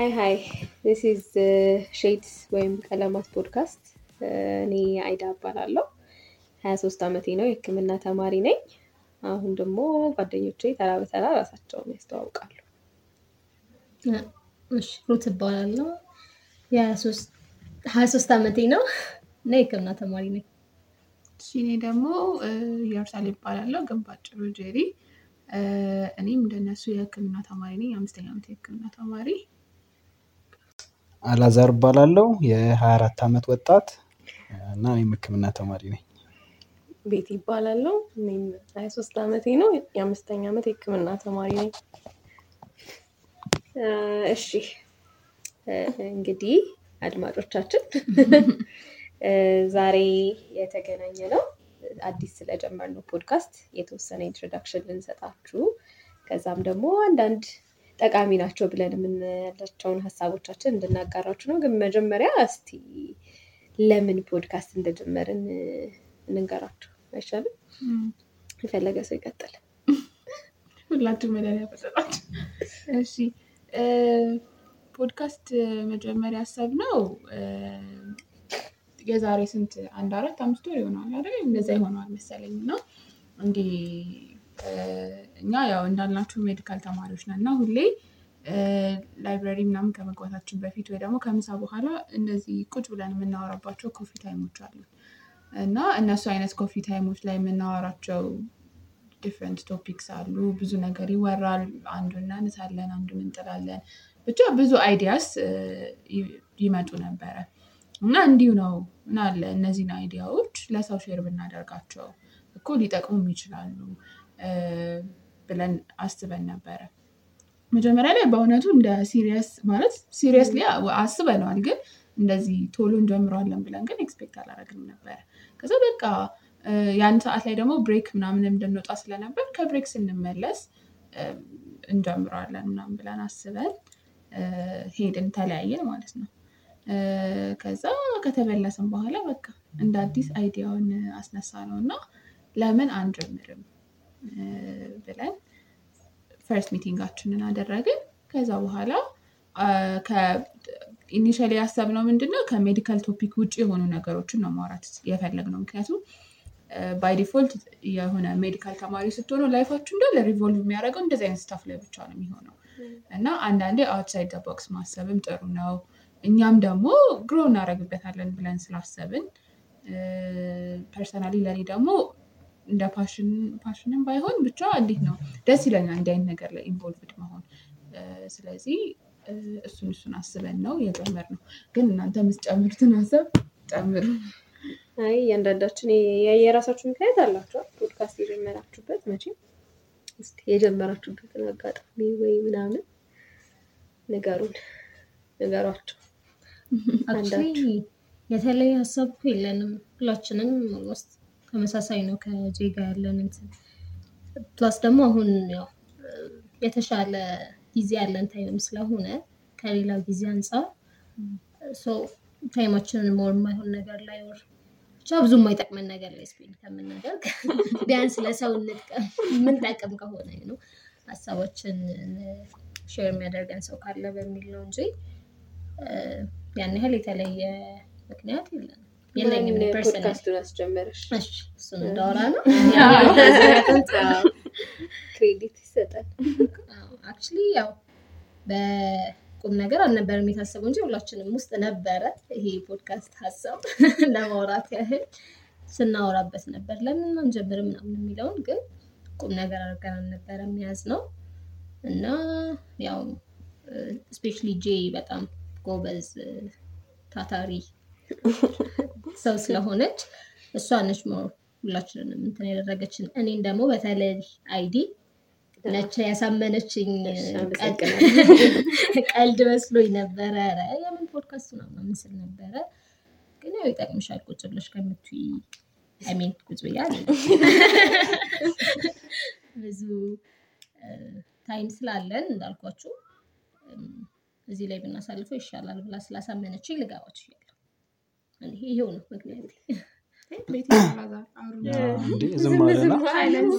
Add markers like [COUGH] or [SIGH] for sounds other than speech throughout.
hi hi this is Shades ወይም ቀለማት ፖድካስት። እኔ አይዳ እባላለሁ። ሀያ ሶስት ዓመቴ ነው። የህክምና ተማሪ ነኝ። አሁን ደግሞ ጓደኞቼ ተራ በተራ ራሳቸውን ያስተዋውቃሉ። እሺ ሩት እባላለሁ። ሀያ ሶስት ዓመቴ ነው እና የህክምና ተማሪ ነኝ። እኔ ደግሞ ኢየሩሳሌም እባላለሁ ግን ባጭሩ ጄሪ። እኔም እንደነሱ የህክምና ተማሪ ነኝ። የአምስተኛ ዓመት የህክምና ተማሪ። አላዛር እባላለሁ የ24 ዓመት ወጣት እና እኔም ህክምና ተማሪ ነኝ። ቤት ይባላለሁ። እኔም ሀያ ሶስት ነው። የአምስተኛ ዓመት የህክምና ተማሪ ነኝ። እሺ እንግዲህ አድማጮቻችን ዛሬ የተገናኘ ነው አዲስ ስለጀመርነው ፖድካስት የተወሰነ introduction ልንሰጣችሁ ከዛም ደግሞ አንዳንድ ጠቃሚ ናቸው ብለን የምንላቸውን ሀሳቦቻችን እንድናጋራችሁ ነው። ግን መጀመሪያ እስቲ ለምን ፖድካስት እንደጀመርን እንንገራችሁ አይሻልም? የፈለገ ሰው ይቀጥል። ሁላችሁም መድኃኒያ ፈጠጣችሁ። እሺ ፖድካስት መጀመሪያ ያሰብነው የዛሬ ስንት አንድ አራት አምስት ወር ይሆናል አይደል? እንደዛ ይሆናል መሰለኝ እና እንዲህ እኛ ያው እንዳልናችሁ medical ተማሪዎች ነን እና ሁሌ library ምናምን ከመግባታችን በፊት ወይ ደግሞ ከምሳ በኋላ እንደዚህ ቁጭ ብለን የምናወራባቸው coffee time ኦች አሉ እና እነሱ አይነት coffee time ኦች ላይ የምናወራቸው different topics አሉ። ብዙ ነገር ይወራል። አንዱን እናነሳለን፣ አንዱን እንጥላለን። ብቻ ብዙ ideas ይመጡ ነበረ እና እንዲሁ ነው ምናለ እነዚህን idea ዎች ለሰው share ብናደርጋቸው እኮ ሊጠቅሙም ይችላሉ ብለን አስበን ነበረ። መጀመሪያ ላይ በእውነቱ እንደ serious ማለት seriously አስበነዋል፣ ግን እንደዚህ ቶሎ እንጀምረዋለን ብለን ግን expect አላደረግንም ነበረ። ከዛ በቃ ያን ሰዓት ላይ ደግሞ break ምናምን እንድንወጣ ስለነበር ከ break ስንመለስ እንጀምረዋለን ምናምን ብለን አስበን ሄድን፣ ተለያየን ማለት ነው። ከዛ ከተመለስን በኋላ በቃ እንደ አዲስ idea ውን አስነሳነው እና ለምን አንጀምርም ብለን first meeting ኣችንን አደረግን። ከዛ በኋላ initially ያሰብነው ምንድነው ከ medical topic ውጭ የሆኑ ነገሮችን ነው ማውራት የፈለግነው። ምክንያቱም by default የሆነ medical ተማሪ ስትሆኑ life ኣችሁ እንዳለ revolve የሚያደርገው እንደዚህ አይነት stuff ላይ ብቻ ነው የሚሆነው እና አንዳንዴ outside box ማሰብም ጥሩ ነው። እኛም ደግሞ grow እናደርግበታለን ብለን ስላሰብን personally ለኔ ደግሞ እንደ passion ም ባይሆን ብቻ እንዴት ነው ደስ ይለኛል እንዲህ አይነት ነገር ላይ involved መሆን። ስለዚህ እሱን እሱን አስበን ነው የጀመርነው። ግን እናንተ የምትጨምሩትን ሀሳብ ጨምሩ። አይ እያንዳንዳችን የራሳችሁ ምክንያት አላችኋል ፖድካስት የጀመራችሁበት መቼም እስኪ የጀመራችሁበትን አጋጣሚ ወይ ምናምን ንገሩን፣ ንገሯቸው። የተለየ ሀሳብ እኮ የለንም። ሁላችንም ውስጥ ተመሳሳይ ነው ከጄ ጋር ያለን እንትን plus ደግሞ አሁን ያው የተሻለ ጊዜ ያለን time ስለሆነ ከሌላው ጊዜ አንጻር time ኣችንን more የማይሆን ነገር ላይ ብቻ ብዙ የማይጠቅመን ነገር ላይ spend ከምናደርግ [LAUGHS] ቢያንስ ለሰው የምንጠቅም ከሆነ ነው ሀሳባችን share የሚያደርገን ሰው ካለ በሚል ነው እንጂ ያን ያህል የተለየ ምክንያት የለንም። የለኝም ፖድካስቱን አስጀመረሽ? እሺ እሱን እንዳወራ ነው። credit ይሰጣል። actually ያው በቁም ነገር አልነበረም የታሰበው እንጂ ሁላችንም ውስጥ ነበረ ይሄ ፖድካስት ሀሳብ [LAUGHS] ለማውራት ያህል ስናወራበት ነበር። ለምን አንጀምርም ምናምን የሚለውን ግን ቁም ነገር አድርገን አልነበረም የያዝነው እና ያው specially ጄ በጣም ጎበዝ ታታሪ [LAUGHS] ሰው ስለሆነች እሷ ነች ሁላችንንም እንትን ያደረገችን። እኔን ደግሞ በተለይ አይዲ ነች ያሳመነችኝ። ቀልድ መስሎኝ ነበረ። ኧረ የምን ፖድካስት ነው ምናምን ስል ነበረ። ግን ያው ይጠቅምሻል ቁጭ ብለሽ ከምትይ አሜን ቁጭ ብያ [LAUGHS] ብዙ time ስላለን እንዳልኳችሁ እዚህ ላይ ብናሳልፈው ይሻላል ብላ ስላሳመነችኝ ይችላል። ይሄው ነው ምክንያት።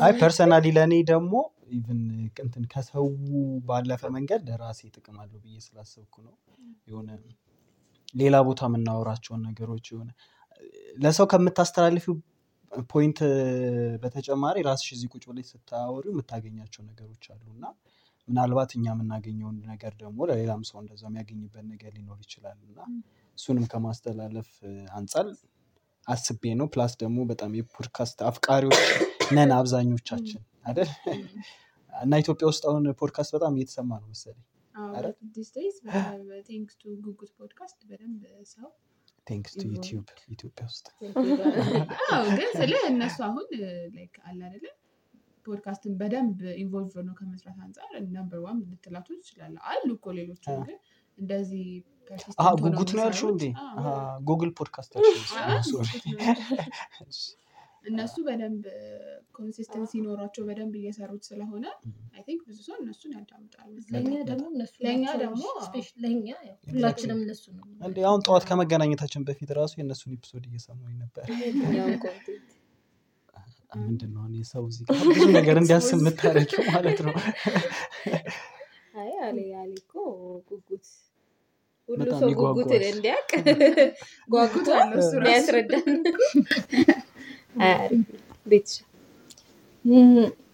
አይ personally ለእኔ ደግሞ even እንትን ከሰው ባለፈ መንገድ ለራሴ ጥቅም አለው ብዬ ስላሰብኩ ነው። የሆነ ሌላ ቦታ የምናወራቸውን ነገሮች የሆነ ለሰው ከምታስተላልፊው point በተጨማሪ ራስሽ እዚህ ቁጭ ብለሽ ስታወሪው የምታገኛቸው ነገሮች አሉ። እና ምናልባት እኛ የምናገኘውን ነገር ደግሞ ለሌላም ሰው እንደዛ የሚያገኝበት ነገር ሊኖር ይችላል። እና እሱንም ከማስተላለፍ አንጻር አስቤ ነው። plus ደግሞ በጣም የፖድካስት አፍቃሪዎች ነን አብዛኞቻችን አይደል? እና ኢትዮጵያ ውስጥ አሁን ፖድካስት በጣም እየተሰማ ነው መሰለኝ። thanks to ዩቲዩብ ኢትዮጵያ ውስጥ ግን ስለ እነሱ አሁን like አለ አይደለ ፖድካስትን በደንብ involve ነው ከመስራት አንጻር number one ልትላቸው ትችላለ። አሉ እኮ አዎ። ግን እንደዚህ ጉጉት ነው ያልሽው እንዴ? ጉግል ፖድካስት እነሱ በደንብ consistency ኖሯቸው በደንብ እየሰሩት ስለሆነ I think ብዙ ሰው እነሱን ያዳምጣል። መሰለኝ። ለእኛ ደግሞ እነሱ ለእኛ ሁላችንም እነሱ ነው። እንዴ አሁን ጠዋት ከመገናኘታችን በፊት ራሱ የእነሱን episode እየሰማኝ ነበር። የትኛውን content ምንድን ነው እኔ ሰው እዚህ ጋር ብዙ ነገር እንዲያስብ የምታደርጊው ማለት ነው። አይ አሌ አሌ እኮ ጉጉት ሁሉ ሰው ጉጉትን እንዲያውቅ [LAUGHS] ጓጉቶ ነው። ቤትሻ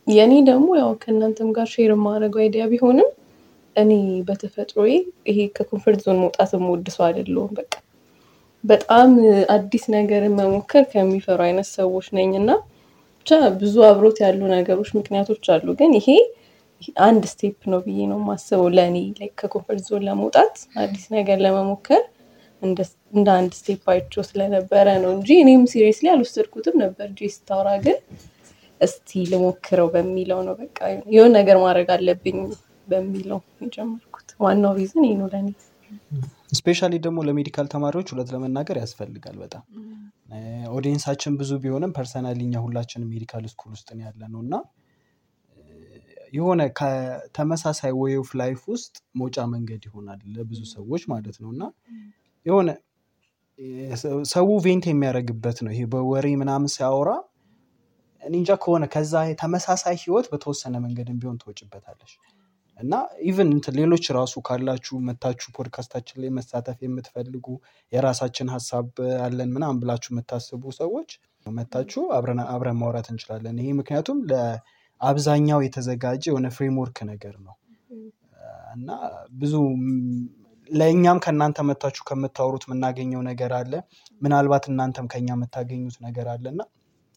የኔ ደግሞ ያው ከእናንተም ጋር share የማደርገው idea ቢሆንም እኔ በተፈጥሮዬ ይሄ ከ comfort zone መውጣት የምወድ ሰው አይደለሁም። በቃ በጣም አዲስ ነገርን መሞከር ከሚፈሩ አይነት ሰዎች ነኝ እና ብቻ ብዙ አብሮት ያሉ ነገሮች ምክንያቶች አሉ። ግን ይሄ አንድ step ነው ብዬ ነው የማስበው ለእኔ ከ comfort zone ለመውጣት አዲስ ነገር ለመሞከር እንደ አንድ step አይቼው ስለነበረ ነው እንጂ እኔም seriously አልወሰድኩትም ነበር ጄ ስታወራ ግን እስቲ ልሞክረው በሚለው ነው በቃ የሆነ ነገር ማድረግ አለብኝ በሚለው የጀመርኩት። ዋናው reason ይህ ነው ለእኔ። specially ደግሞ ለ medical ተማሪዎች ሁለት ለመናገር ያስፈልጋል በጣም audience አችን ብዙ ቢሆንም personally እኛ ሁላችንም medical school ውስጥ ያለ ነው እና የሆነ ከተመሳሳይ way of life ውስጥ መውጫ መንገድ ይሆናል ለብዙ ሰዎች ማለት ነው እና የሆነ ሰው- vent የሚያደርግበት ነው ይሄ በወሬ ምናምን ሲያወራ እንጃ ከሆነ ከዛ ተመሳሳይ ህይወት በተወሰነ መንገድም ቢሆን ትወጭበታለሽ እና even ሌሎች ራሱ ካላችሁ መታችሁ ፖድካስታችን ላይ መሳተፍ የምትፈልጉ የራሳችን ሀሳብ አለን ምናምን ብላችሁ የምታስቡ ሰዎች መታችሁ አብረን ማውራት እንችላለን። ይሄ ምክንያቱም ለአብዛኛው የተዘጋጀ የሆነ ፍሬምወርክ ነገር ነው እና ብዙ ለእኛም ከእናንተ መታችሁ ከምታወሩት የምናገኘው ነገር አለ። ምናልባት እናንተም ከኛ የምታገኙት ነገር አለ እና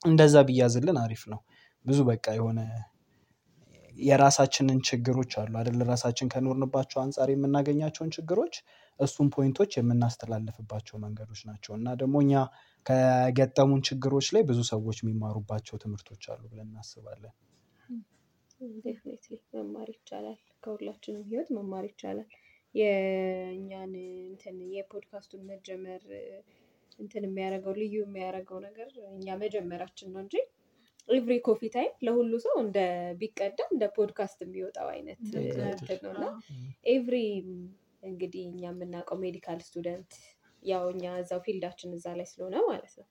እንደዛ ቢያዝልን አሪፍ ነው። ብዙ በቃ የሆነ የራሳችንን ችግሮች አሉ አይደል? ራሳችን ከኖርንባቸው አንጻር የምናገኛቸውን ችግሮች እሱም point ኦች የምናስተላልፍባቸው መንገዶች ናቸው እና ደግሞ እኛ ከገጠሙን ችግሮች ላይ ብዙ ሰዎች የሚማሩባቸው ትምህርቶች አሉ ብለን እናስባለን። definitely መማር ይቻላል። ከሁላችንም ህይወት መማር ይቻላል። የእኛን እንትን የፖድካስቱን መጀመር እንትን የሚያደርገው ልዩ የሚያደርገው ነገር እኛ መጀመራችን ነው እንጂ every coffee time ለሁሉ ሰው እንደ ቢቀደም እንደ ፖድካስት የሚወጣው አይነት እንትን ነው እና every እንግዲህ እኛ የምናውቀው medical student ያው እኛ እዛው field አችን እዛ ላይ ስለሆነ ማለት ነው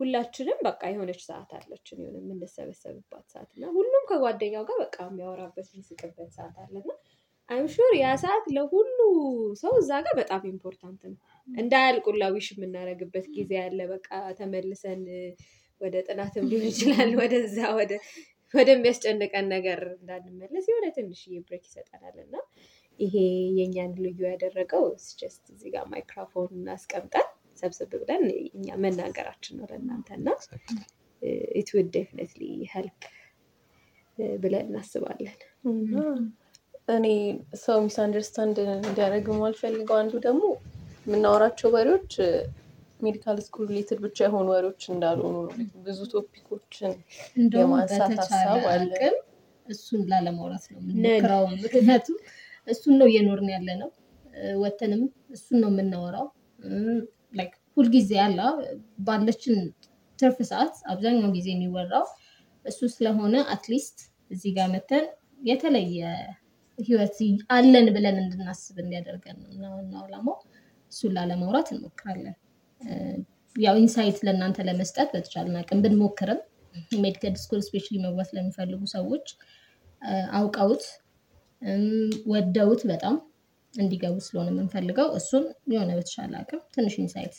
ሁላችንም በቃ የሆነች ሰዓት አለችን የሆነ የምንሰበሰብባት ሰዓት እና ሁሉም ከጓደኛው ጋር በቃ የሚያወራበት የሚስቅበት ሰዓት አለና I'm sure ያ ሰዓት ለሁሉ ሰው እዛ ጋር በጣም important ነው። እንዳያልቁላ wish የምናደርግበት ጊዜ አለ። በቃ ተመልሰን ወደ ጥናትም ሊሆን ይችላል ወደዛ ወደ ወደሚያስጨንቀን ነገር እንዳንመለስ የሆነ ትንሽዬ break ይሰጠናል እና ይሄ የእኛን ልዩ ያደረገው just እዚህ ጋር ማይክሮፎን እናስቀምጠን ሰብስብ ብለን እኛ መናገራችን ነው ለእናንተ እና it would definitely help ብለን እናስባለን። እና እኔ ሰው misunderstand እንዲያደርግ የማልፈልገው አንዱ ደግሞ የምናወራቸው ወሬዎች medical school related ብቻ የሆኑ ወሬዎች እንዳልሆኑ ነው። ብዙ topic ኦችን እንደውም የማንሳት በተቻለ ሀሳብ አለ። አቅም እሱን ላለማውራት ነው የምንሞክረው። ምክንያቱም እሱን ነው እየኖርን ያለ ነው። ወተንም እሱን ነው የምናወራው። like ሁልጊዜ ያለ ባለችን ትርፍ ሰዓት አብዛኛውን ጊዜ የሚወራው እሱ ስለሆነ at least እዚህ ጋር መተን የተለየ ህይወት አለን ብለን እንድናስብ እንዲያደርገን ነው እና ዓላማው እሱን ላለማውራት እንሞክራለን። ያው insight ለእናንተ ለመስጠት በተቻለን አቅም ብንሞክርም medical school specially መግባት ለሚፈልጉ ሰዎች አውቀውት ወደውት በጣም እንዲገቡ ስለሆነ የምንፈልገው እሱን የሆነ በተሻለ አቅም ትንሽ insight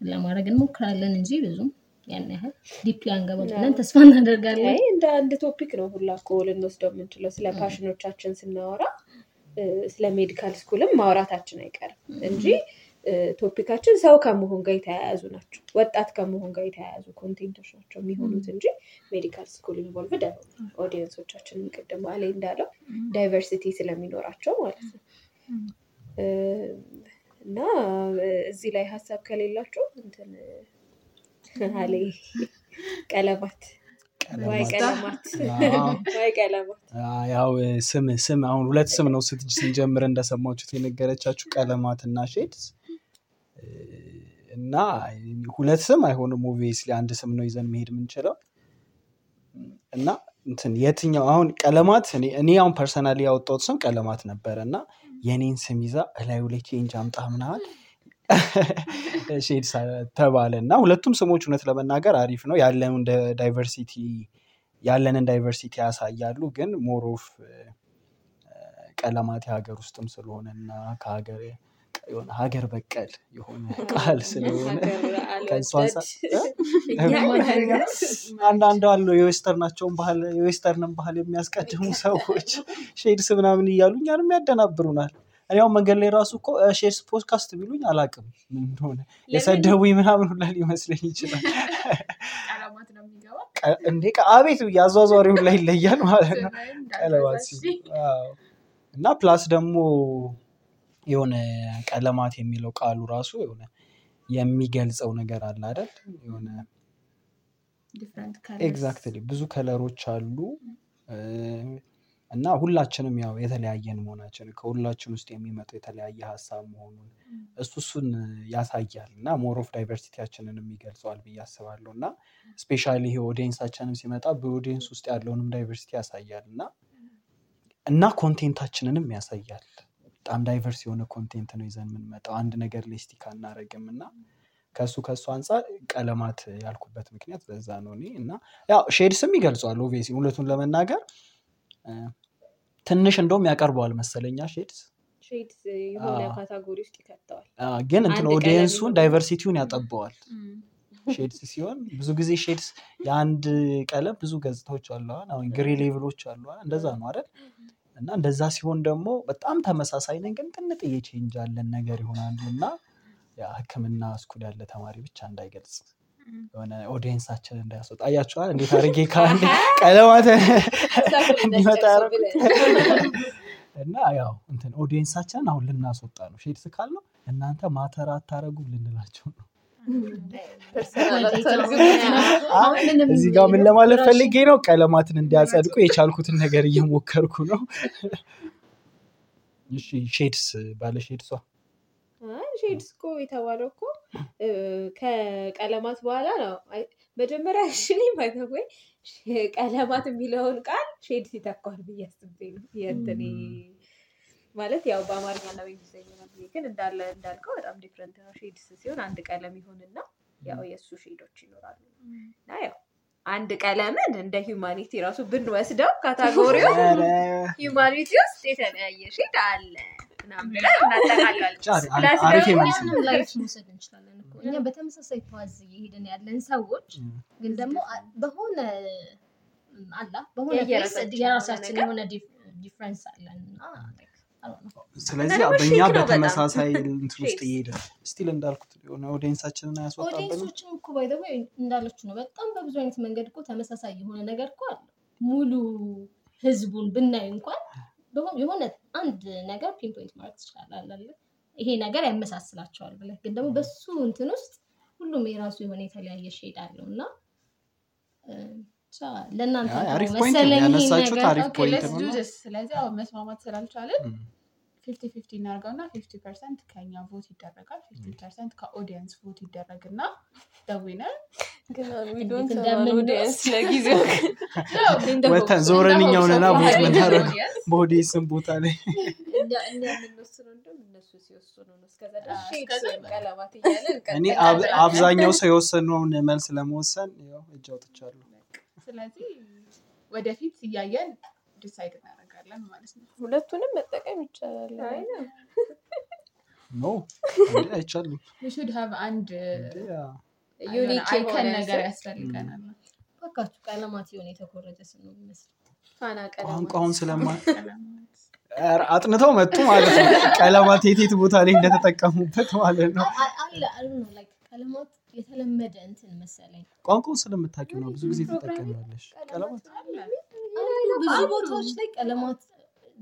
ለማድረግ እንሞክራለን እንጂ ብዙም ያን ያህል deeply አንገባ ብለን ተስፋ እናደርጋለን። እንደ አንድ topic ነው ሁላ እኮ ልንወስደው የምንችለው ስለ passion ኦቻችን ስናወራ ስለ medical school ም ማውራታችን አይቀርም እንጂ topic አችን ሰው ከመሆን ጋር የተያያዙ ናቸው። ወጣት ከመሆን ጋር የተያያዙ content ኦች ናቸው የሚሆኑት እንጂ medical school involved አይሆኑም። audience ኦቻችንን ቅድም አሌ እንዳለው diversity ስለሚኖራቸው ማለት ነው። እና እዚህ ላይ ሀሳብ ከሌላቸው እንትን አሌ አ- ያው ስም ስም አሁን ሁለት ስም ነው ስት- ስንጀምር እንደሰማችሁት የነገረቻችሁ ቀለማት እና Shades። እና ሁለት ስም አይሆንም። obviously አንድ ስም ነው ይዘን መሄድ የምንችለው። እና እንትን የትኛው አሁን ቀለማት እኔ አሁን personally ያወጣሁት ስም ቀለማት ነበረ እና የኔን ስም ይዛ እላዩ ላይ change አምጣ ምናምን [LAUGHS] Shades ተባለ እና ሁለቱም ስሞች እውነት ለመናገር አሪፍ ነው ያለንን diversity ያለንን diversity ያሳያሉ። ግን more of ቀለማት የሀገር ውስጥም ስለሆነ እና ከሀገር የሆነ ሀገር በቀል የሆነ ቃል ስለሆነ ከእሱ [LAUGHS] አንዳንድ አሉ የ western አቸውን ባህል የ western ን ባህል የሚያስቀድሙ ሰዎች Shades ምናምን እያሉ እኛንም ያደናብሩናል። እኔ መንገድ ላይ ራሱ እኮ Shades podcast ቢሉኝ አላውቅም ምን እንደሆነ የሰደቡኝ ምናምን ሁላ ሊመስለኝ ይችላል። እንዴ አቤት የአዟዟሪው ላይ ይለያል ማለት ነው። አዎ። እና plus ደግሞ የሆነ ቀለማት የሚለው ቃሉ ራሱ የሆነ የሚገልጸው ነገር አለ አይደል? የሆነ exactly ብዙ color ኦች አሉ እና ሁላችንም ያው የተለያየን መሆናችን ከሁላችን ውስጥ የሚመጣው የተለያየ ሀሳብ መሆኑን እሱ እሱን ያሳያል እና more of diversity ያችንንም ይገልጸዋል ብዬ አስባለሁ እና specially ይሄ audience ኣችንም ሲመጣ በ audience ውስጥ ያለውንም diversity ያሳያል እና እና content ኣችንንም ያሳያል። በጣም diverse የሆነ content ነው ይዘን የምንመጣው አንድ ነገር ላይ stick አናረግም እና ከእሱ ከእሱ አንጻር ቀለማት ያልኩበት ምክንያት በዛ ነው እኔ እና ያው shades ም ይገልጸዋል obviously እውነቱን ለመናገር ትንሽ እንደውም ያቀርበዋል መሰለኛ shades ግን እንትን audience ኡን diversity ውን ያጠበዋል። shades ሲሆን ብዙ ጊዜ shades የአንድ ቀለም ብዙ ገጽታዎች አሉ። አሁን gray level ኦች አሉ። እንደዛ ነው አይደል? እና እንደዛ ሲሆን ደግሞ በጣም ተመሳሳይ ነን፣ ግን ጥንጥዬ change ነገር ይሆናሉ እና ያ ሕክምና school ያለ ተማሪ ብቻ እንዳይገልጽ የሆነ audience ኣችን እንዳያስወጣ አያችኋል። እንዴት አድርጌ ከአንድ ቀለማት እንዲመጣ እና ያው እንትን audience ኣችንን አሁን ልናስወጣ ነው። shades ካልነው እናንተ matter አታረጉም ልንላቸው ነው። እዚህ ጋር ምን ለማለት ፈልጌ ነው? ቀለማትን እንዲያጸድቁ የቻልኩትን ነገር እየሞከርኩ ነው። እሺ shades ባለ shades ዋ አይ shades እኮ የተባለው እኮ ከቀለማት በኋላ ነው። መጀመሪያ ሽኒ by the way ቀለማት የሚለውን ቃል shades ይተካዋል ብዬ አስቤ ነው ማለት ያው በአማርኛ እና በእንግሊዝኛ ነው። ብዬ ግን እንዳለ እንዳልከው በጣም different ነው። shades ሲሆን አንድ ቀለም ይሆንና ያው የእሱ shade ኦች ይኖራሉ። እና ያው አንድ ቀለምን እንደ humanity ራሱ ብንወስደው category ው humanity ውስጥ የተለያየ shade አለ መውሰድ እንችላለን እኮ። እኛ በተመሳሳይ path እየሄድን ያለን ሰዎች ግን ደግሞ በሆነ አላ በሆነ የራሳችን የሆነ የሆነ difference አለን። እና ስለዚህ ደግሞ በእኛ በተመሳሳይ እንትን ውስጥ እየሄደ still እንዳልኩት የሆነ audience ኣችንን audience ኦችም እኮ by the way እንዳለችው ነው። በጣም በብዙ አይነት መንገድ እኮ ተመሳሳይ የሆነ ነገር እኮ አለ። ሙሉ ህዝቡን ብናይ እንኳን የሆነ አንድ ነገር pinpoint ትችላለህ አይደለ? ይሄ ነገር ያመሳስላቸዋል ብለህ ግን ደግሞ በሱ እንትን ውስጥ ሁሉም የራሱ የሆነ የተለያየ shade አለው እና ለእናንተ መሰለኝ ስለዚህ አሁን መስማማት ስላልቻለን fifty fifty እናድርገው እና fifty percent ከኛ vote ይደረጋል፣ fifty percent ከ audience vote ይደረግ እና the winner ለጊዜው ወተን ዞረን እኛ ሆነና vote ምናደርገው በኦዲየንስን ቦታ ላይ እኔ አብዛኛው ሰው የወሰነውን መልስ ለመወሰን ያው እጅ አውጥቻለሁ። ስለዚህ ወደፊት እያየን decide እናደርጋለን ማለት ነው። ሁለቱንም መጠቀም ይቻላል። no አይቻልም። We should have አንድ አይከን ነገር ያስፈልገናል። እባካችሁ ቀለማት የሆነ የተኮረጀ ስም ፋና ቀለማት ቋንቋውን ስለማ አጥንተው መጡ ማለት ነው። ቀለማት የት የት ቦታ ላይ እንደተጠቀሙበት ማለት ነው። ቀለማት የተለመደ እንትን መሰለኝ። ቋንቋውን ስለምታውቂው ነው ብዙ ጊዜ ትጠቀሚያለሽ። ቀለማት ብዙ ቦታዎች ላይ ቀለማት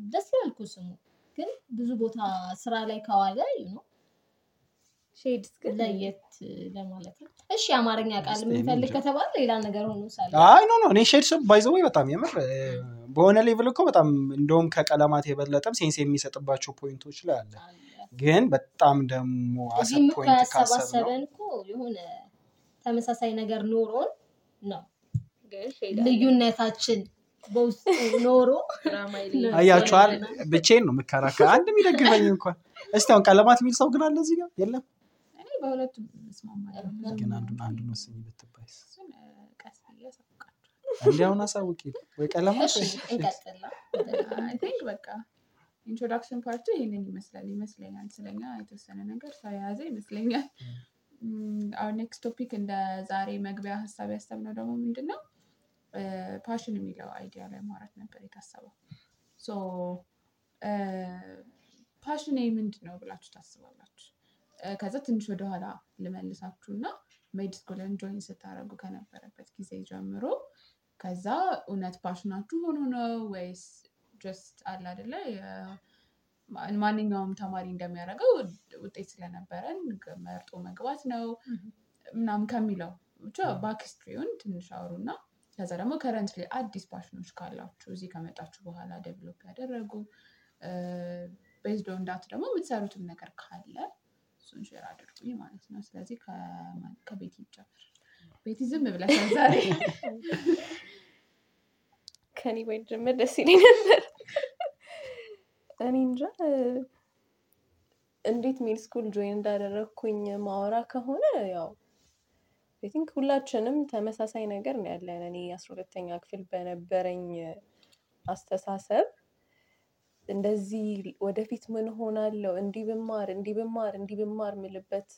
ደስ እኮ ስሙ፣ ግን ብዙ ቦታ ስራ ላይ ከዋለ ነው ሼድስ ግን ለየት ለማለት ነው። እሺ የአማርኛ ቃል የምንፈልግ ከተባለ ሌላ ነገር ሆኖ ሳለ አይ ኖ ኖ እኔ ሼድ ስም ባይዘወይ በጣም የምር በሆነ ሌቭል እኮ በጣም እንደውም ከቀለማት የበለጠም ሴንስ የሚሰጥባቸው ፖይንቶች ላይ አለ። ግን በጣም ደግሞ አሰ እዚህም እኮ ፖይንት ካሰብ ነው ያሰባሰበን እኮ የሆነ ተመሳሳይ ነገር ኖሮን ነው። ልዩነታችን በውስጡ ኖሮ አያችኋል። ብቼን ነው የምከራከር አንድ የሚደግፈኝ እንኳን። እስቲ አሁን ቀለማት የሚል ሰው ግን አለ እዚህ ጋር? የለም። ግን አንዱን አንዱን ወስኝ ብትባይስ? እንዲያውን አሳውቂ ወይ ቀለማት introduction part ኡ ይህንን ይመስላል ይመስለኛል። ስለኛ የተወሰነ ነገር የያዘ ይመስለኛል። አሁን next topic እንደ ዛሬ መግቢያ ሀሳብ ያሰብነው ደግሞ ምንድን ነው passion የሚለው idea ላይ ማውራት ነበር የታሰበው። so passion ምንድን ነው ብላችሁ ታስባላችሁ? ከዛ ትንሽ ወደኋላ ልመልሳችሁ እና med school ን join ስታደርጉ ከነበረበት ጊዜ ጀምሮ ከዛ እውነት passion ኣችሁ ሆኖ ነው ወይስ just አለ አይደለ ማንኛውም ተማሪ እንደሚያደርገው ውጤት ስለነበረን መርጦ መግባት ነው ምናምን ከሚለው ብቻ backstory ውን ትንሽ አውሩና ከዛ ደግሞ current ላይ አዲስ passion ኦች ካላችሁ እዚህ ከመጣችሁ በኋላ develop ያደረጉ based on that ደግሞ የምትሰሩትም ነገር ካለ እሱን share አድርጉኝ ማለት ነው። ስለዚህ ከቤቲ ይጀምር። ቤቲ ዝም ብለሻል ዛሬ። ከኔ ወይ ጀምር ደስ ይለኝ ነበር። እኔ እንጃ እንዴት med school join እንዳደረግኩኝ ማወራ ከሆነ ያው I think ሁላችንም ተመሳሳይ ነገር ነው ያለን። እኔ አስራ ሁለተኛ ክፍል በነበረኝ አስተሳሰብ እንደዚህ ወደፊት ምን ሆናለሁ እንዲህ ብማር እንዲህ ብማር እንዲህ ብማር ምልበት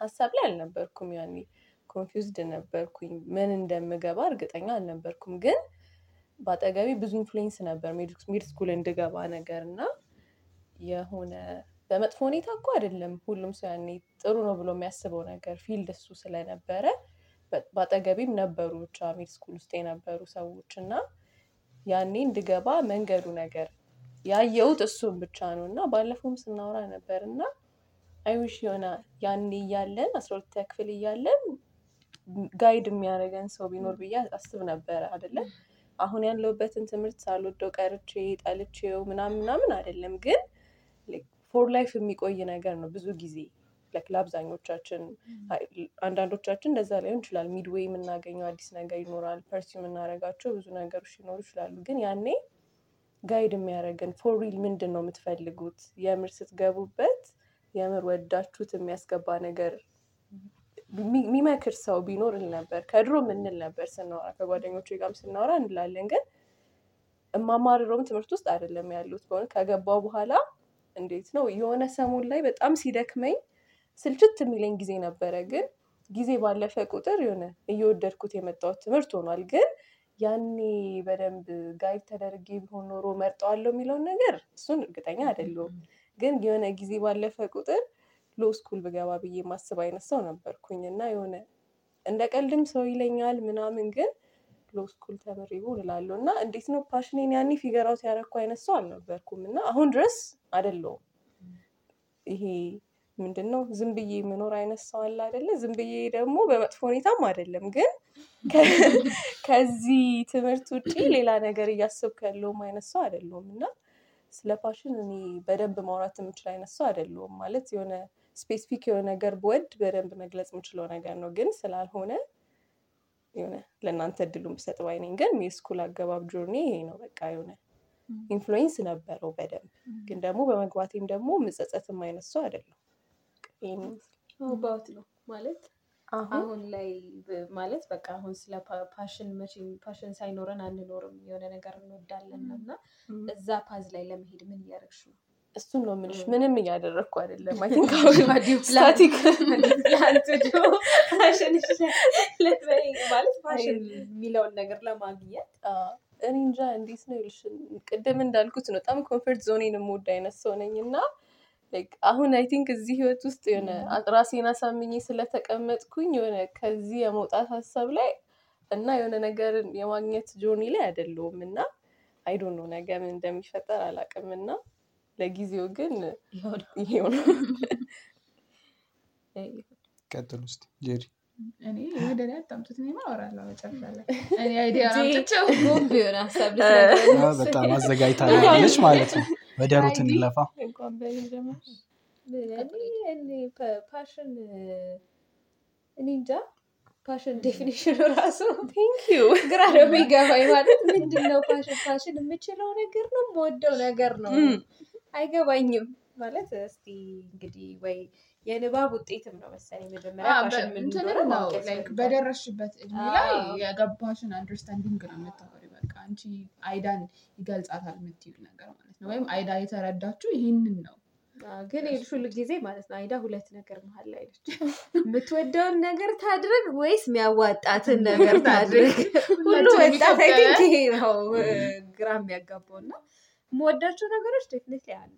ሀሳብ ላይ አልነበርኩም። ያኔ confused ነበርኩኝ። ምን እንደምገባ እርግጠኛ አልነበርኩም። ግን በአጠገቤ ብዙ influence ነበር med school እንድገባ ነገር እና የሆነ በመጥፎ ሁኔታ እኮ አይደለም ሁሉም ሰው ያኔ ጥሩ ነው ብሎ የሚያስበው ነገር field እሱ ስለነበረ በ- በአጠገቤም ነበሩ ብቻ med school ውስጥ የነበሩ ሰዎች እና ያኔ እንድገባ መንገዱ ነገር ያየሁት እሱም ብቻ ነው እና ባለፈውም ስናወራ ነበር እና I wish የሆነ ያኔ እያለን አስራ ሁለተኛ ክፍል እያለን guide የሚያደርገን ሰው ቢኖር ብዬ አስብ ነበረ አይደለ? አሁን ያለሁበትን ትምህርት ሳልወደው ቀርቼ ጠልቼው ምናምን ምናምን አይደለም ግን for life የሚቆይ ነገር ነው ብዙ ጊዜ። ለአብዛኞቻችን አንዳንዶቻችን እንደዛ ላይሆን ይችላል። midway የምናገኘው አዲስ ነገር ይኖራል። pursue የምናደርጋቸው ብዙ ነገሮች ሊኖሩ ይችላሉ። ግን ያኔ guide የሚያደርገን for real ምንድን ነው የምትፈልጉት? የምር ስትገቡበት የምር ወዳችሁት የሚያስገባ ነገር የሚ- የሚመክር ሰው ቢኖር እል ነበር። ከድሮ ምንል ነበር ስናወራ ከጓደኞቼ ጋርም ስናወራ እንላለን። ግን እማማርረውም ትምህርት ውስጥ አይደለም ያሉት በሆነ ከገባው በኋላ እንዴት ነው? የሆነ ሰሞን ላይ በጣም ሲደክመኝ ስልችት የሚለኝ ጊዜ ነበረ። ግን ጊዜ ባለፈ ቁጥር የሆነ እየወደድኩት የመጣሁት ትምህርት ሆኗል። ግን ያኔ በደንብ guide ተደርጌ ቢሆን ኖሮ መርጠዋለሁ የሚለውን ነገር እሱን እርግጠኛ አይደለሁም። ግን የሆነ ጊዜ ባለፈ ቁጥር law school ብገባ ብዬ ማስብ አይነት ሰው ነበርኩኝ። እና የሆነ እንደ ቀልድም ሰው ይለኛል ምናምን ግን law school ተምሬ ብሆን እላለሁ። እና እንዴት ነው passion ኤን ያኔ figure out ያደረኩ አይነት ሰው አልነበርኩም። እና አሁን ድረስ አይደለሁም። ይሄ ምንድን ነው ዝም ብዬ የምኖር አይነት ሰው አለ አይደለ? ዝም ብዬ ደግሞ በመጥፎ ሁኔታም አይደለም። ግን [LAUGHS] ከዚህ ትምህርት ውጪ ሌላ ነገር እያሰብኩ ያለውም አይነት ሰው አይደለሁም። እና ስለ passion እኔ በደንብ ማውራት የምችል አይነት ሰው አይደለሁም። ማለት የሆነ specific የሆነ ነገር ብወድ በደንብ መግለጽ የምችለው ነገር ነው። ግን ስላልሆነ የሆነ ለእናንተ እድሉን ብሰጥ ባይ ነኝ። ግን የ school አገባብ journey ይሄ ነው። በቃ የሆነ influence ነበረው በደንብ ግን ደግሞ በመግባቴም ደግሞ ምጸጸትም አይነት ሰው አይደለም about ነው ማለት አሁን ላይ ማለት በቃ አሁን ስለ passion መቼም passion ሳይኖረን አንኖርም። የሆነ ነገር እንወዳለን እና እዛ path ላይ ለመሄድ ምን እያደረግሽ ነው? እሱን ነው የምልሽ። ም። ምንም እያደረግኩ አይደለም። [LAUGHS] static ማለት passion የሚለውን ነገር ለማግኘት እኔ እንጃ እንዴት ነው ይልሽ፣ ቅድም እንዳልኩት ነው በጣም comfort zone ኤን የምወድ አይነት ሰው ነኝ እና አሁን I think እዚህ ህይወት ውስጥ የሆነ ራሴን አሳምኜ ስለተቀመጥኩኝ የሆነ ከዚህ የመውጣት ሀሳብ ላይ እና የሆነ ነገርን የማግኘት journey ላይ አይደለሁም እና I don't know ነገ ምን እንደሚፈጠር አላውቅም እና ለጊዜው ግን ይሄው ነው። ቀጥል ውስጥ ጄሪ እኔ ወደ ላይ አታምጡት። እኔማ አወራለሁ መጨረሻ ላይ እኔ [LAUGHS] አይዲያ አምጥቼው [LAUGHS] የሆነ ሀሳብ በጣም አዘጋጅታለች ማለት ነው። ወደ ሩት? እንለፋ። ፓሽን እኔ እንጃ ፓሽን ዴፊኒሽኑ ራሱ ቴንክ ዩ [LAUGHS] ግራ ነው የሚገባኝ። ማለት ምንድን ነው ፓሽን? ፓሽን የምችለው ነገር ነው የምወደው ነገር ነው አይገባኝም። ማለት እስቲ እንግዲህ ወይ የንባብ ውጤትም ነው መሰለኝ መጀመሪያ ነው በደረስሽበት እድሜ ላይ የገባሽን አንደርስታንዲንግ ነው የምታወሪ። በቃ አንቺ አይዳን ይገልጻታል የምትይው ነገር ማለት ነው። ወይም አይዳ የተረዳችው ይህንን ነው። ግን የልሹ ጊዜ ማለት ነው አይዳ ሁለት ነገር መሀል ላይ ነች። የምትወደውን ነገር ታድርግ ወይስ የሚያዋጣትን [LAUGHS] ነገር ታድርግ? ሁሉ ወጣት አይ ቲንክ ኢትዮጵያውያን ይሄ ነው ግራ የሚያጋባው እና የምወዳቸው ነገሮች ዴፊኒትሊ አሉ።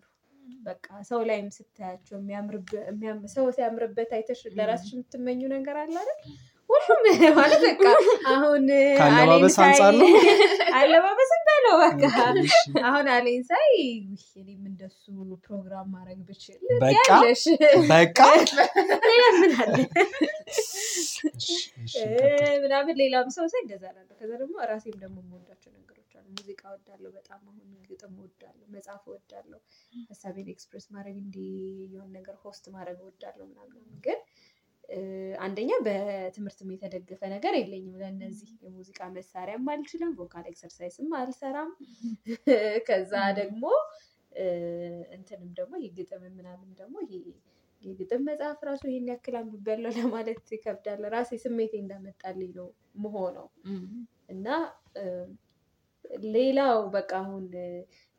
በቃ ሰው ላይም ስታያቸው ሰው ሲያምርበት አይተሽ ለራስሽ የምትመኙ ነገር አለ አይደል? ሁሉም [LAUGHS] ማለት በቃ አሁን ከአለባበስ አሌን አንጻር ነው? ሳይ [LAUGHS] አለባበስም በለው በቃ አሁን አሌን ሳይ ውይ እኔም እንደሱ ፕሮግራም ማድረግ ብችል ያለሽ በቃ [LAUGHS] ምን አለ ምናምን ሌላም ሰው ሳይ እንደዛ እላለሁ። ከዛ ደግሞ ራሴም ደግሞ የምወዳቸው አሉ። ሙዚቃ እወዳለሁ በጣም አሁን ግጥም እወዳለሁ፣ መጽሐፍ እወዳለሁ፣ ሀሳቤን express ማድረግ እንዲህ የሆነ ነገር host ማድረግ እወዳለሁ ምናምን ግን አንደኛ በትምህርትም የተደገፈ ነገር የለኝም። ለእነዚህ የሙዚቃ መሳሪያም አልችልም፣ vocal exercise ም አልሰራም። [LAUGHS] ከዛ ደግሞ እንትንም ደግሞ ይሄ ግጥም ምናምን ደግሞ ይሄ የግጥም መጽሐፍ ራሱ ይሄን ያክል አንብቤያለሁ ለማለት ይከብዳል። ራሴ ስሜቴ እንዳመጣልኝ ነው መሆነው እና ሌላው በቃ አሁን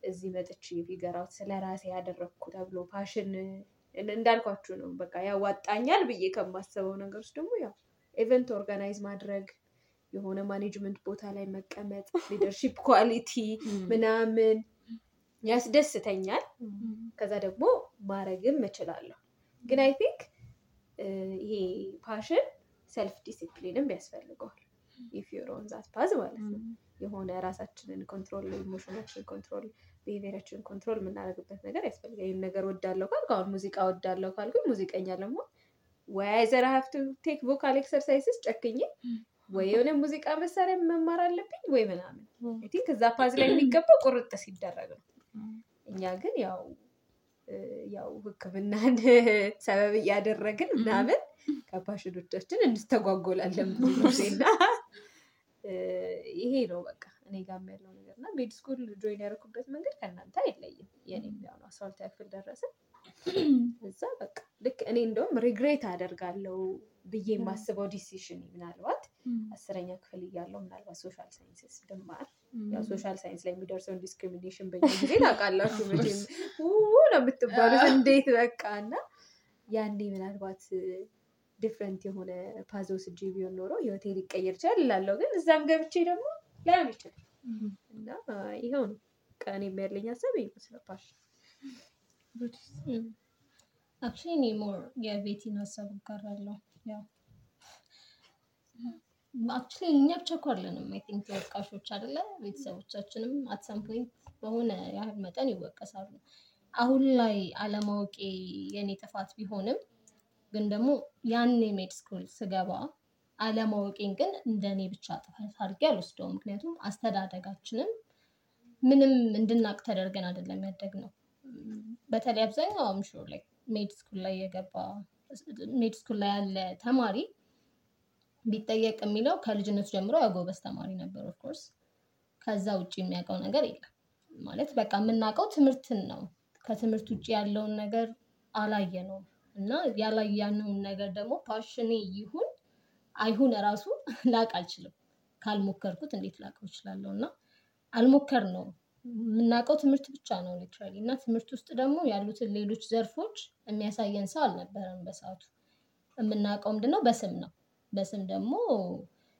እዚህ መጥቼ figure out ስለ ራሴ ያደረግኩ ተብሎ passion እንዳልኳችሁ ነው። በቃ ያዋጣኛል ብዬ ከማስበው ነገሮች ደግሞ ያው event organize ማድረግ፣ የሆነ management ቦታ ላይ መቀመጥ፣ leadership quality [LAUGHS] ምናምን ያስደስተኛል። [LAUGHS] ከዛ ደግሞ ማድረግም እችላለሁ። ግን I think ይሄ passion self discipline ም ያስፈልገዋል። if you're on that path ማለት ነው። የሆነ ራሳችንን control emotion ኣችን control behavior ኣችንን control የምናደርግበት ነገር ያስፈልጋል። ይህን ነገር እወዳለሁ ካልኩ አሁን ሙዚቃ እወዳለሁ ካልኩኝ ሙዚቀኛ ደግሞ ወይ either have to take vocal exercises ጨክኜ ወይ የሆነ ሙዚቃ መሳሪያ መማር አለብኝ ወይ ምናምን። I think እዛ path ላይ የሚገባው ቁርጥ ሲደረግ ነው። እኛ ግን ያው ያው ሕክምናን ሰበብ እያደረግን ምናምን ከ passion ኦቻችን እንስተጓጎላለን ብዙ ጊዜ እና እ፣ ይሄ ነው በቃ እኔ ጋም ያለው ነገር እና med school join ያደረኩበት መንገድ ከእናንተ አይለይም። የኔም ያው ነው። አስራ ሁለተኛ ክፍል ደረስን። እዛ በቃ ልክ እኔ እንደውም regret አደርጋለሁ ብዬ የማስበው decision ምናልባት አስረኛ ክፍል እያለው ምናልባት social sciences ብማር ያው social science ላይ የሚደርሰውን discrimination በኛ ጊዜ ታውቃላችሁ መቼም። ነው የምትባሉት። እንዴት በቃ? እና ያኔ ምናልባት different የሆነ path ወስጄ ቢሆን ኖሮ ህይወቴ ሊቀየር ይችላል እላለሁ። ግን እዛም ገብቼ ደግሞ ላይሆን ይችላል እና ይኸው ነው ቀን የሚያለኝ ሀሳብ ይመስላል actually እኔ more የቤቲን ሀሳብ እጋራለሁ። ያው actually እኛ ብቻ I think ተወቃሾች አይደለ? ቤተሰቦቻችንም at some point በሆነ ያህል መጠን ይወቀሳሉ። አሁን ላይ አለማወቄ የኔ ጥፋት ቢሆንም ግን ደግሞ ያኔ med school ስገባ አለማወቄን ግን እንደኔ ብቻ ጥፋት አድርጌ አልወስደውም። ምክንያቱም አስተዳደጋችንም ምንም እንድናቅ ተደርገን አይደለም ያደግነው። በተለይ አብዛኛው አምሹ ላይ med school ላይ የገባ med school ላይ ያለ ተማሪ ቢጠየቅ የሚለው ከልጅነቱ ጀምሮ ያጎበዝ ተማሪ ነበር። of course ከዛ ውጭ የሚያውቀው ነገር የለም። ማለት በቃ የምናውቀው ትምህርትን ነው። ከትምህርት ውጭ ያለውን ነገር አላየነውም እና ያላየነውን ነገር ደግሞ passion ኤ ይሁን አይሁን ራሱ [LAUGHS] ላቅ አልችልም። ካልሞከርኩት እንዴት ላቀው እችላለሁ? እና አልሞከርነው የምናውቀው ትምህርት ብቻ ነው literally እና ትምህርት ውስጥ ደግሞ ያሉትን ሌሎች ዘርፎች የሚያሳየን ሰው አልነበረም በሰዓቱ። የምናውቀው ምንድነው በስም ነው። በስም ደግሞ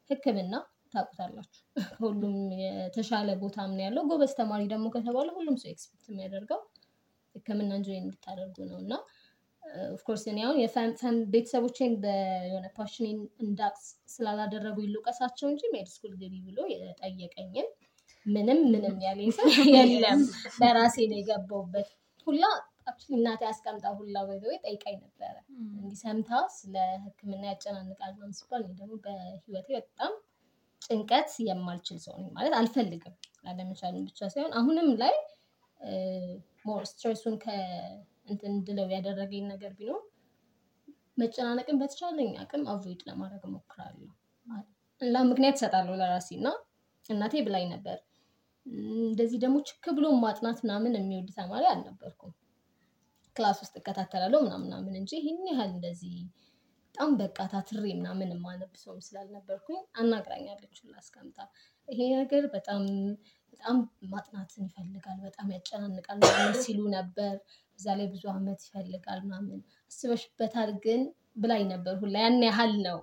ሕክምና ታውቁታላችሁ። [LAUGHS] ሁሉም የተሻለ ቦታ ምን ያለው ጎበዝ ተማሪ ደግሞ ከተባለ ሁሉም ሰው expect የሚያደርገው ሕክምና እንጆይ እንድታደርጉ ነው እና of course እኔ አሁን የፋም ቤተሰቦቼን የሆነ passion ኤን እንዳቅ ስላላደረጉኝ ልውቀሳቸው እንጂ med school ግቢ ብሎ የጠየቀኝን ምንም ምንም ያለኝ ሰው የለም። በራሴ ነው የገባሁበት ሁላ እናቴ አስቀምጣ ሁላ ወይ ጠይቃኝ ነበረ። እንዲህ ሰምታ ስለ ህክምና ያጨናንቃል ምናምን ሲባል ደግሞ በህይወቴ በጣም ጭንቀት የማልችል ሰው ነኝ። ማለት አልፈልግም ላለመቻልን ብቻ ሳይሆን አሁንም ላይ more stress ኡን ከእንትን እንድለው ያደረገኝ ነገር ቢኖር መጨናነቅን በተቻለኝ አቅም avoid ለማድረግ እሞክራለሁ። እና ምክንያት እሰጣለሁ ለራሴ እና እናቴ ብላኝ ነበር። እንደዚህ ደግሞ ችክ ብሎ ማጥናት ምናምን የሚወድ ተማሪ አልነበርኩም። class ውስጥ እከታተላለሁ ምናምን ምናምን እንጂ ይህን ያህል እንደዚህ በጣም በቃ ታትሬ ምናምን የማነብ ሰውም ስላልነበርኩኝ አናግራኛለች ሁላ አስቀምጣ ይሄ ነገር በጣም በጣም ማጥናትን ይፈልጋል በጣም ያጨናንቃል ሲሉ ነበር። እዛ ላይ ብዙ አመት ይፈልጋል ምናምን አስበሽበታል ግን ብላኝ ነበር ሁላ ያን ያህል ነው።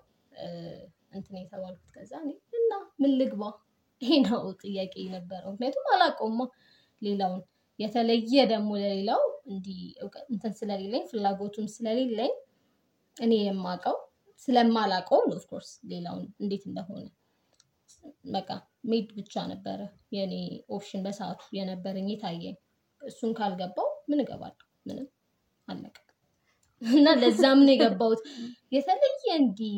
እንትን የተባልኩት ከዛ እና ምን ልግባ ይሄ ነው ጥያቄ የነበረው ምክንያቱም አላውቀውማ። ሌላውን የተለየ ደግሞ ለሌላው እንዲህ እንትን ስለሌለኝ ፍላጎቱም ስለሌለኝ እኔ የማውቀው ስለማላውቀው ነው of course ሌላውን እንዴት እንደሆነ በቃ med ብቻ ነበረ የኔ option በሰዓቱ የነበረኝ የታየኝ እሱን ካልገባው ምን እገባለሁ ምንም አለቀ። እና ለዛም ነው የገባሁት የተለየ እንዲህ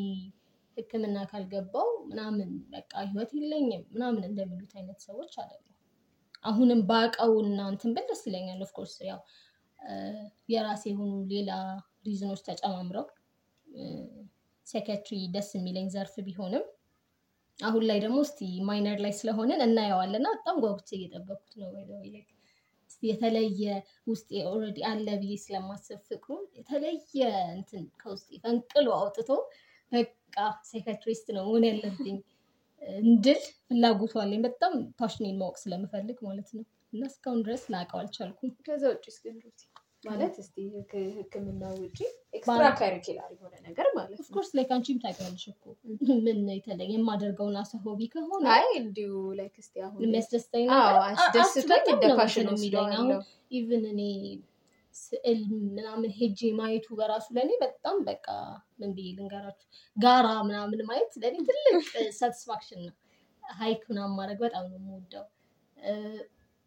ህክምና ካልገባው ምናምን በቃ ህይወት የለኝም ምናምን እንደሚሉት አይነት ሰዎች አይደለሁም። አሁንም ባውቀውና እንትን ብል ደስ ይለኛል of course ያው የራሴ የሆኑ ሌላ reason ኦች ተጨማምረው psychiatry ደስ የሚለኝ ዘርፍ ቢሆንም አሁን ላይ ደግሞ እስቲ minor ላይ ስለሆንን እናየዋለን እና በጣም ጓጉቼ እየጠበኩት ነው። ወይ የተለየ ውስጤ already አለ ብዬ ስለማስብ ፍቅሩ የተለየ እንትን ከውስጤ ፈንቅሎ አውጥቶ በቃ psychiatrist ነው መሆን ያለብኝ እንድል ፍላጎቱ አለኝ። በጣም passion ኤን ማወቅ ስለምፈልግ ማለት ነው። እና እስካሁን ድረስ ላውቀው አልቻልኩም። ከዛ ውጭ ማለት እስቲ ህክምና ውጭ extra curricular የሆነ ነገር ማለት ነው። of course like አንቺም ታውቂዋለሽ እኮ ምን የተለየ የማደርገውን as a hobby ከሆነ አይ እንዲሁ like እስቲ አሁን የሚያስደስተኝ አስደስቶኝ እንደ passion የሚለኝ። አሁን even እኔ ስዕል ምናምን ሄጄ ማየቱ በራሱ ለእኔ በጣም በቃ ምን ብዬ ልንገራችሁ ጋራ ምናምን ማየት ለእኔ ትልቅ [LAUGHS] satisfaction ነው። hike ምናምን ማድረግ በጣም ነው የምወደው።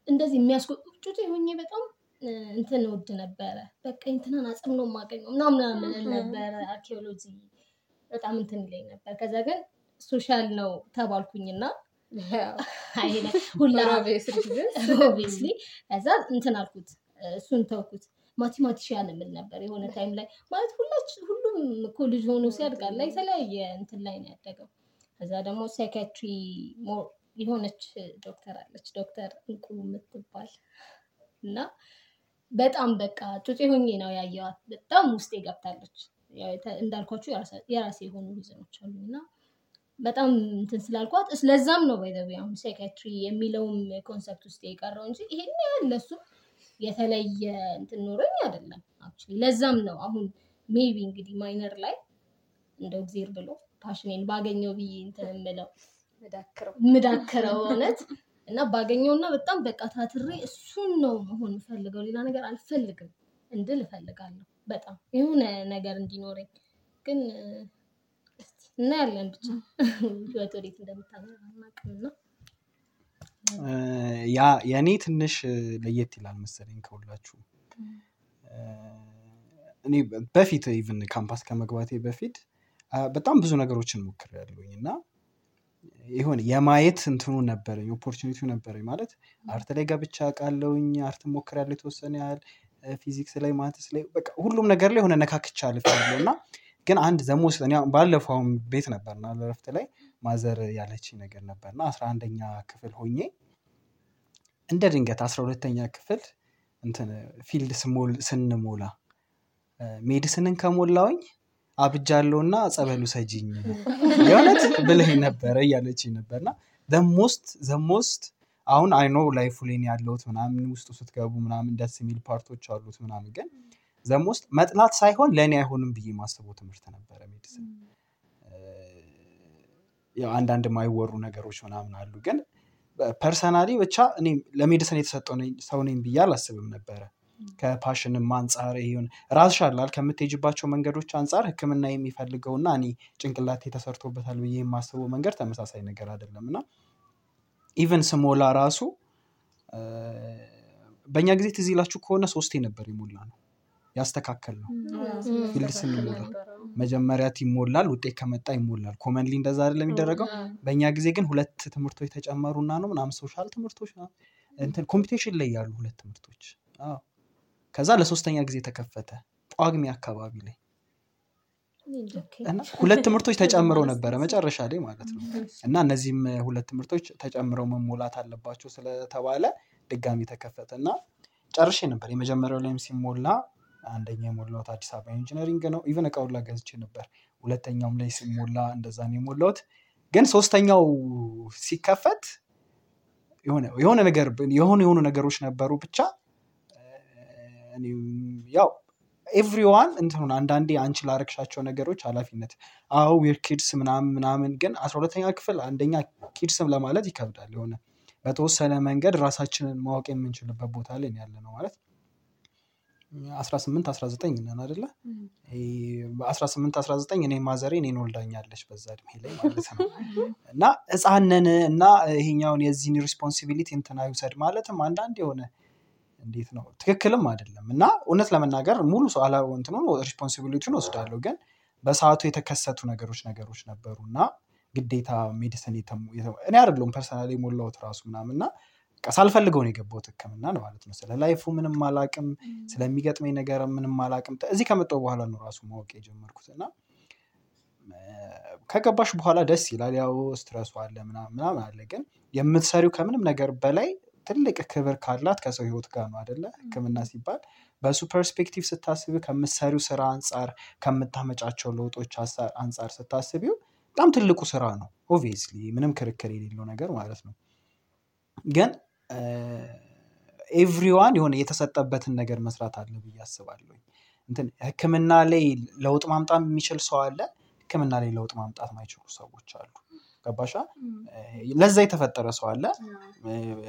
እንደዚህ የሚያስቆጩት የሆኜ በጣም እንትን እወድ ነበረ። በቃ እንትናን አጽም ነው የማገኘው ምናምን ምናምን ነበረ። archeology በጣም እንትን ይለኝ ነበር። ከዛ ግን social ነው ተባልኩኝና አይ ሁላ obviously ግን obviously ከዛ እንትን አልኩት እሱን ተውኩት። mathematician የምል ነበር የሆነ time ላይ ማለት ሁላችን ሁሉም እኮ ልጅ ሆኖ ሲያድጋል ላይ የተለያየ እንትን ላይ ነው ያደገው። ከዛ ደግሞ psychiatry የሆነች ዶክተር አለች ዶክተር እንቁ የምትባል እና በጣም በቃ ጩጬ ሆኜ ነው ያየዋት። በጣም ውስጤ ገብታለች። እንዳልኳችሁ የራሴ የሆኑ reason ኦች አሉ እና በጣም እንትን ስላልኳት ስለዛም ነው by the way አሁን psychiatry የሚለውም concept ውስጥ የቀረው እንጂ ይሄን ያህል ለሱ የተለየ እንትን ኖሮኝ አይደለም። actually ለዛም ነው አሁን maybe እንግዲህ minor ላይ እንደው እግዜር ብሎ passion ኤን ባገኘው ብዬ እንትን የምለው የምዳክረው እውነት እና ባገኘውና በጣም በቃ ታትሬ እሱን ነው መሆን የምፈልገው ሌላ ነገር አልፈልግም እንድል እፈልጋለሁ። በጣም የሆነ ነገር እንዲኖረኝ ግን እስቲ እናያለን ብቻ [LAUGHS] ህይወት ወዴት እና ያ የእኔ ትንሽ ለየት ይላል መሰለኝ ከሁላችሁ። እኔ በፊት even ካምፓስ ከመግባቴ በፊት በጣም ብዙ ነገሮችን ሞክሬያለሁኝ እና የሆነ የማየት እንትኑ ነበረኝ opportunity ው ነበረኝ። ማለት art ላይ ገብቼ አውቃለሁኝ art ሞክሬያለሁ የተወሰነ ያህል ፊዚክስ ላይ maths ላይ በቃ ሁሉም ነገር ላይ የሆነ ነካክቻ አልፌያለሁ። እና ግን አንድ the most ባለፈው ቤት ነበርና ለረፍት ላይ mother ያለችኝ ነገር ነበርና አስራ አንደኛ ክፍል ሆኜ እንደ ድንገት አስራ ሁለተኛ ክፍል field ስንሞላ medicine ን ከሞላሁኝ አብጃለሁ እና ጸበል ውሰጂኝ። የእውነት ብለኸኝ ነበረ እያለችኝ ነበር። እና the most the most አሁን I know life ኡ ላይ ነው ያለሁት ምናምን ውስጡ ስትገቡ ምናምን ደስ የሚል part ኦች አሉት ምናምን። ግን the most መጥላት ሳይሆን ለእኔ አይሆንም ብዬ ማስበው ትምህርት ነበረ medicine ያው አንዳንድ የማይወሩ ነገሮች ምናምን አሉ። ግን personally ብቻ እኔ ለ medicine የተሰጠው ሰው ነኝ ብዬ አላስብም ነበረ ከ passion ም አንጻር ይሁን። ራስሽ አላል ከምትሄጅባቸው መንገዶች አንጻር ህክምና የሚፈልገውና እኔ ጭንቅላቴ ተሰርቶበታል ብዬ የማስበው መንገድ ተመሳሳይ ነገር አይደለም። እና even ስሞላ ራሱ በእኛ ጊዜ ትዝ ይላችሁ ከሆነ ሶስቴ ነበር የሞላ ነው ያስተካከል ነው field ስንሞላ መጀመሪያ ይሞላል ውጤት ከመጣ ይሞላል። commonly እንደዛ አይደለም የሚደረገው? በእኛ ጊዜ ግን ሁለት ትምህርቶች ተጨመሩና ነው ምናምን social ትምህርቶች እንትን competition ላይ ያሉ ሁለት ትምህርቶች። አዎ። ከዛ ለሶስተኛ ጊዜ ተከፈተ። ጳጉሜ አካባቢ ላይ እና ሁለት ትምህርቶች [LAUGHS] ተጨምረው ነበረ መጨረሻ ላይ ማለት ነው። እና እነዚህም ሁለት ትምህርቶች ተጨምረው መሞላት አለባቸው ስለተባለ ድጋሚ ተከፈተ። እና ጨርሼ ነበር። የመጀመሪያው ላይም ሲሞላ አንደኛ የሞላሁት አዲስ አበባ engineering ነው። even እቃውን ገዝቼ ነበር። ሁለተኛውም ላይ ሲሞላ እንደዛ ነው የሞላሁት። ግን ሶስተኛው ሲከፈት የሆነ የሆነ ነገር የሆኑ የሆኑ ነገሮች ነበሩ ብቻ ያው everyone እንትኑን አንዳንዴ አንቺ ላረግሻቸው ነገሮች ኃላፊነት አዎ we're kids ምናምን ምናምን ግን አስራ ሁለተኛ ክፍል አንደኛ kids ም ለማለት ይከብዳል የሆነ በተወሰነ መንገድ ራሳችንን ማወቅ የምንችልበት ቦታ ላይ ያለ ነው ማለት 18 19 ነን አደለ በ18 19 እኔ ማዘሬ እኔን ወልዳኛለች በዛ እድሜ ላይ ማለት ነው። እና ህፃነን እና ይሄኛውን የዚህን responsibility እንትና ይውሰድ ማለትም አንዳንድ የሆነ እንዴት ነው? ትክክልም አይደለም። እና እውነት ለመናገር ሙሉ ሰው አላ እንትኑ responsibility ውን ወስዳለሁ ግን በሰዓቱ የተከሰቱ ነገሮች ነገሮች ነበሩ። እና ግዴታ medicine እኔ አይደለሁም personal የሞላሁት ራሱ ምናምን። እና ሳልፈልገው ነው የገባሁት ህክምና ነው ማለት ነው። ስለ life ኡ ምንም አላቅም ስለሚገጥመኝ ነገር ምንም አላቅም እዚህ ከመጣሁ በኋላ ነው ራሱ ማወቅ የጀመርኩት። እና ከገባሽ በኋላ ደስ ይላል። ያው stress ኡ አለ ምናምን አለ። ግን የምትሰሪው ከምንም ነገር በላይ ትልቅ ክብር ካላት ከሰው ህይወት ጋር ነው አደለ ህክምና ሲባል በሱ perspective ስታስቢው ከምትሰሪው ስራ አንጻር ከምታመጫቸው ለውጦች አንጻር ስታስቢው በጣም ትልቁ ስራ ነው። obviously ምንም ክርክር የሌለው ነገር ማለት ነው። ግን everyone የሆነ የተሰጠበትን ነገር መስራት አለ ብዬ አስባለሁ ህክምና ላይ ለውጥ ማምጣት የሚችል ሰው አለ ህክምና ላይ ለውጥ ማምጣት ማይችሉ ሰዎች አሉ ገባሻ ለዛ የተፈጠረ ሰው አለ?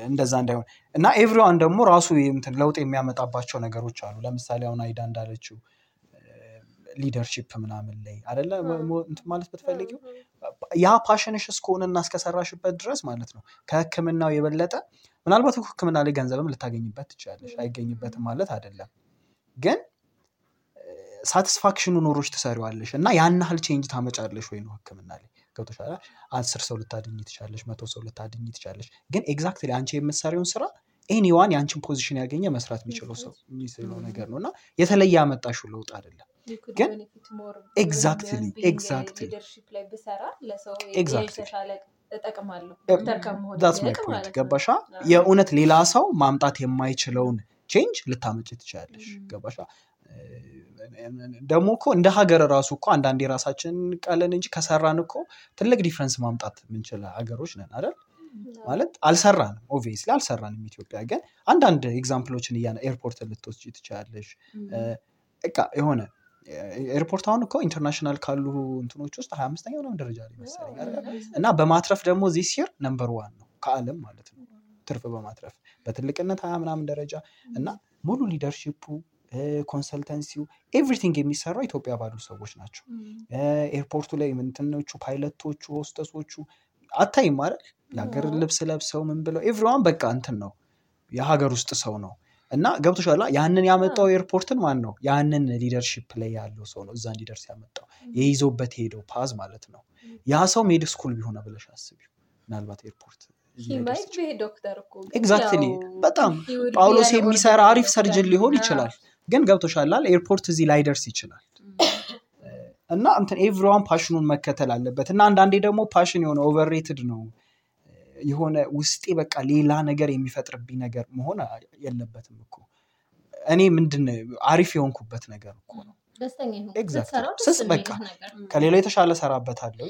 እንደዛ እንዳይሆን። እና everyone ደግሞ ራሱ እንትን ለውጥ የሚያመጣባቸው ነገሮች አሉ። ለምሳሌ አሁን አይዳ እንዳለችው leadership ምናምን ላይ አደለ እንትን ማለት ብትፈልጊው? ያ ፓሽንሽ እስከሆነና እስከሰራሽበት ድረስ ማለት ነው። ከህክምናው የበለጠ ምናልባት ህክምና ላይ ገንዘብም ልታገኝበት ትችላለሽ አይገኝበትም ማለት አይደለም። ግን satisfaction ኑ ኖሮሽ ትሰሪዋለሽ። እና ያን ያህል change ታመጫለሽ ወይ ነው ህክምና ላይ ገብቶሻል አስር ሰው ልታድኝ ትቻለሽ መቶ ሰው ልታድኝ ትቻለሽ ግን exactly አንቺ የምትሰሪውን ስራ anyone የአንቺን position ያገኘ መስራት የሚችለው ሰው የሚችለው ነገር ነው። እና የተለየ ያመጣሽው ለውጥ አይደለም። ግን exactly exactly ነው። ገባሻ? የእውነት ሌላ ሰው ማምጣት የማይችለውን change ልታመጭ ትችላለሽ ም። ገባሻ ደግሞ እኮ እንደ ሀገር ራሱ እኮ አንዳንድ የራሳችን ቀለን እንጂ ከሰራን እኮ ትልቅ difference ማምጣት የምንችል ሀገሮች ነን አይደል? ማለት አልሰራንም obviously አልሰራንም ኢትዮጵያ ግን አንዳንድ example ኦችን እያ airport ልትወስጂ ትችላለሽ በቃ የሆነ airport አሁን እኮ international ካሉ እንትኖች ውስጥ ሀያ አምስተኛ ምናምን ደረጃ ላይ መሰለኝ? እና በማትረፍ ደግሞ this year number one ነው ከአለም ማለት ነው። ትርፍ በማትረፍ በትልቅነት ሀያ ምናምን ደረጃ እና ሙሉ leadership ኡ consultancy ው everything የሚሰራው ኢትዮጵያ ባሉ ሰዎች ናቸው። airport ኡ ላይ ምንትኖቹ pilot ኦቹ hostess ኦቹ አታይም አይደል? የሀገር ልብስ ለብሰው ምን ብለው everyone በቃ እንትን ነው የሀገር ውስጥ ሰው ነው። እና ገብቶሻል ያንን ያመጣው ኤርፖርትን ማን ነው? ያንን leadership ላይ ያለው ሰው ነው እዛ እንዲደርስ ያመጣው። የይዞበት የሄደው path ማለት ነው። ያ ሰው med school ቢሆን ብለሽ አስቢው። ምናልባት ኤርፖርት exactly በጣም ጳውሎስ የሚሰራ አሪፍ surgeon ሊሆን ይችላል። ግን ገብቶሻላል ኤርፖርት እዚህ ላይደርስ ይችላል። እና እንትን everyone passion ኑን መከተል አለበት። እና አንዳንዴ ደግሞ passion የሆነ overrated ነው። የሆነ ውስጤ በቃ ሌላ ነገር የሚፈጥርብኝ ነገር መሆን የለበትም እኮ። እኔ ምንድን አሪፍ የሆንኩበት ነገር እኮ ነው። ስስ- በቃ ከሌላው የተሻለ ሰራበታለሁ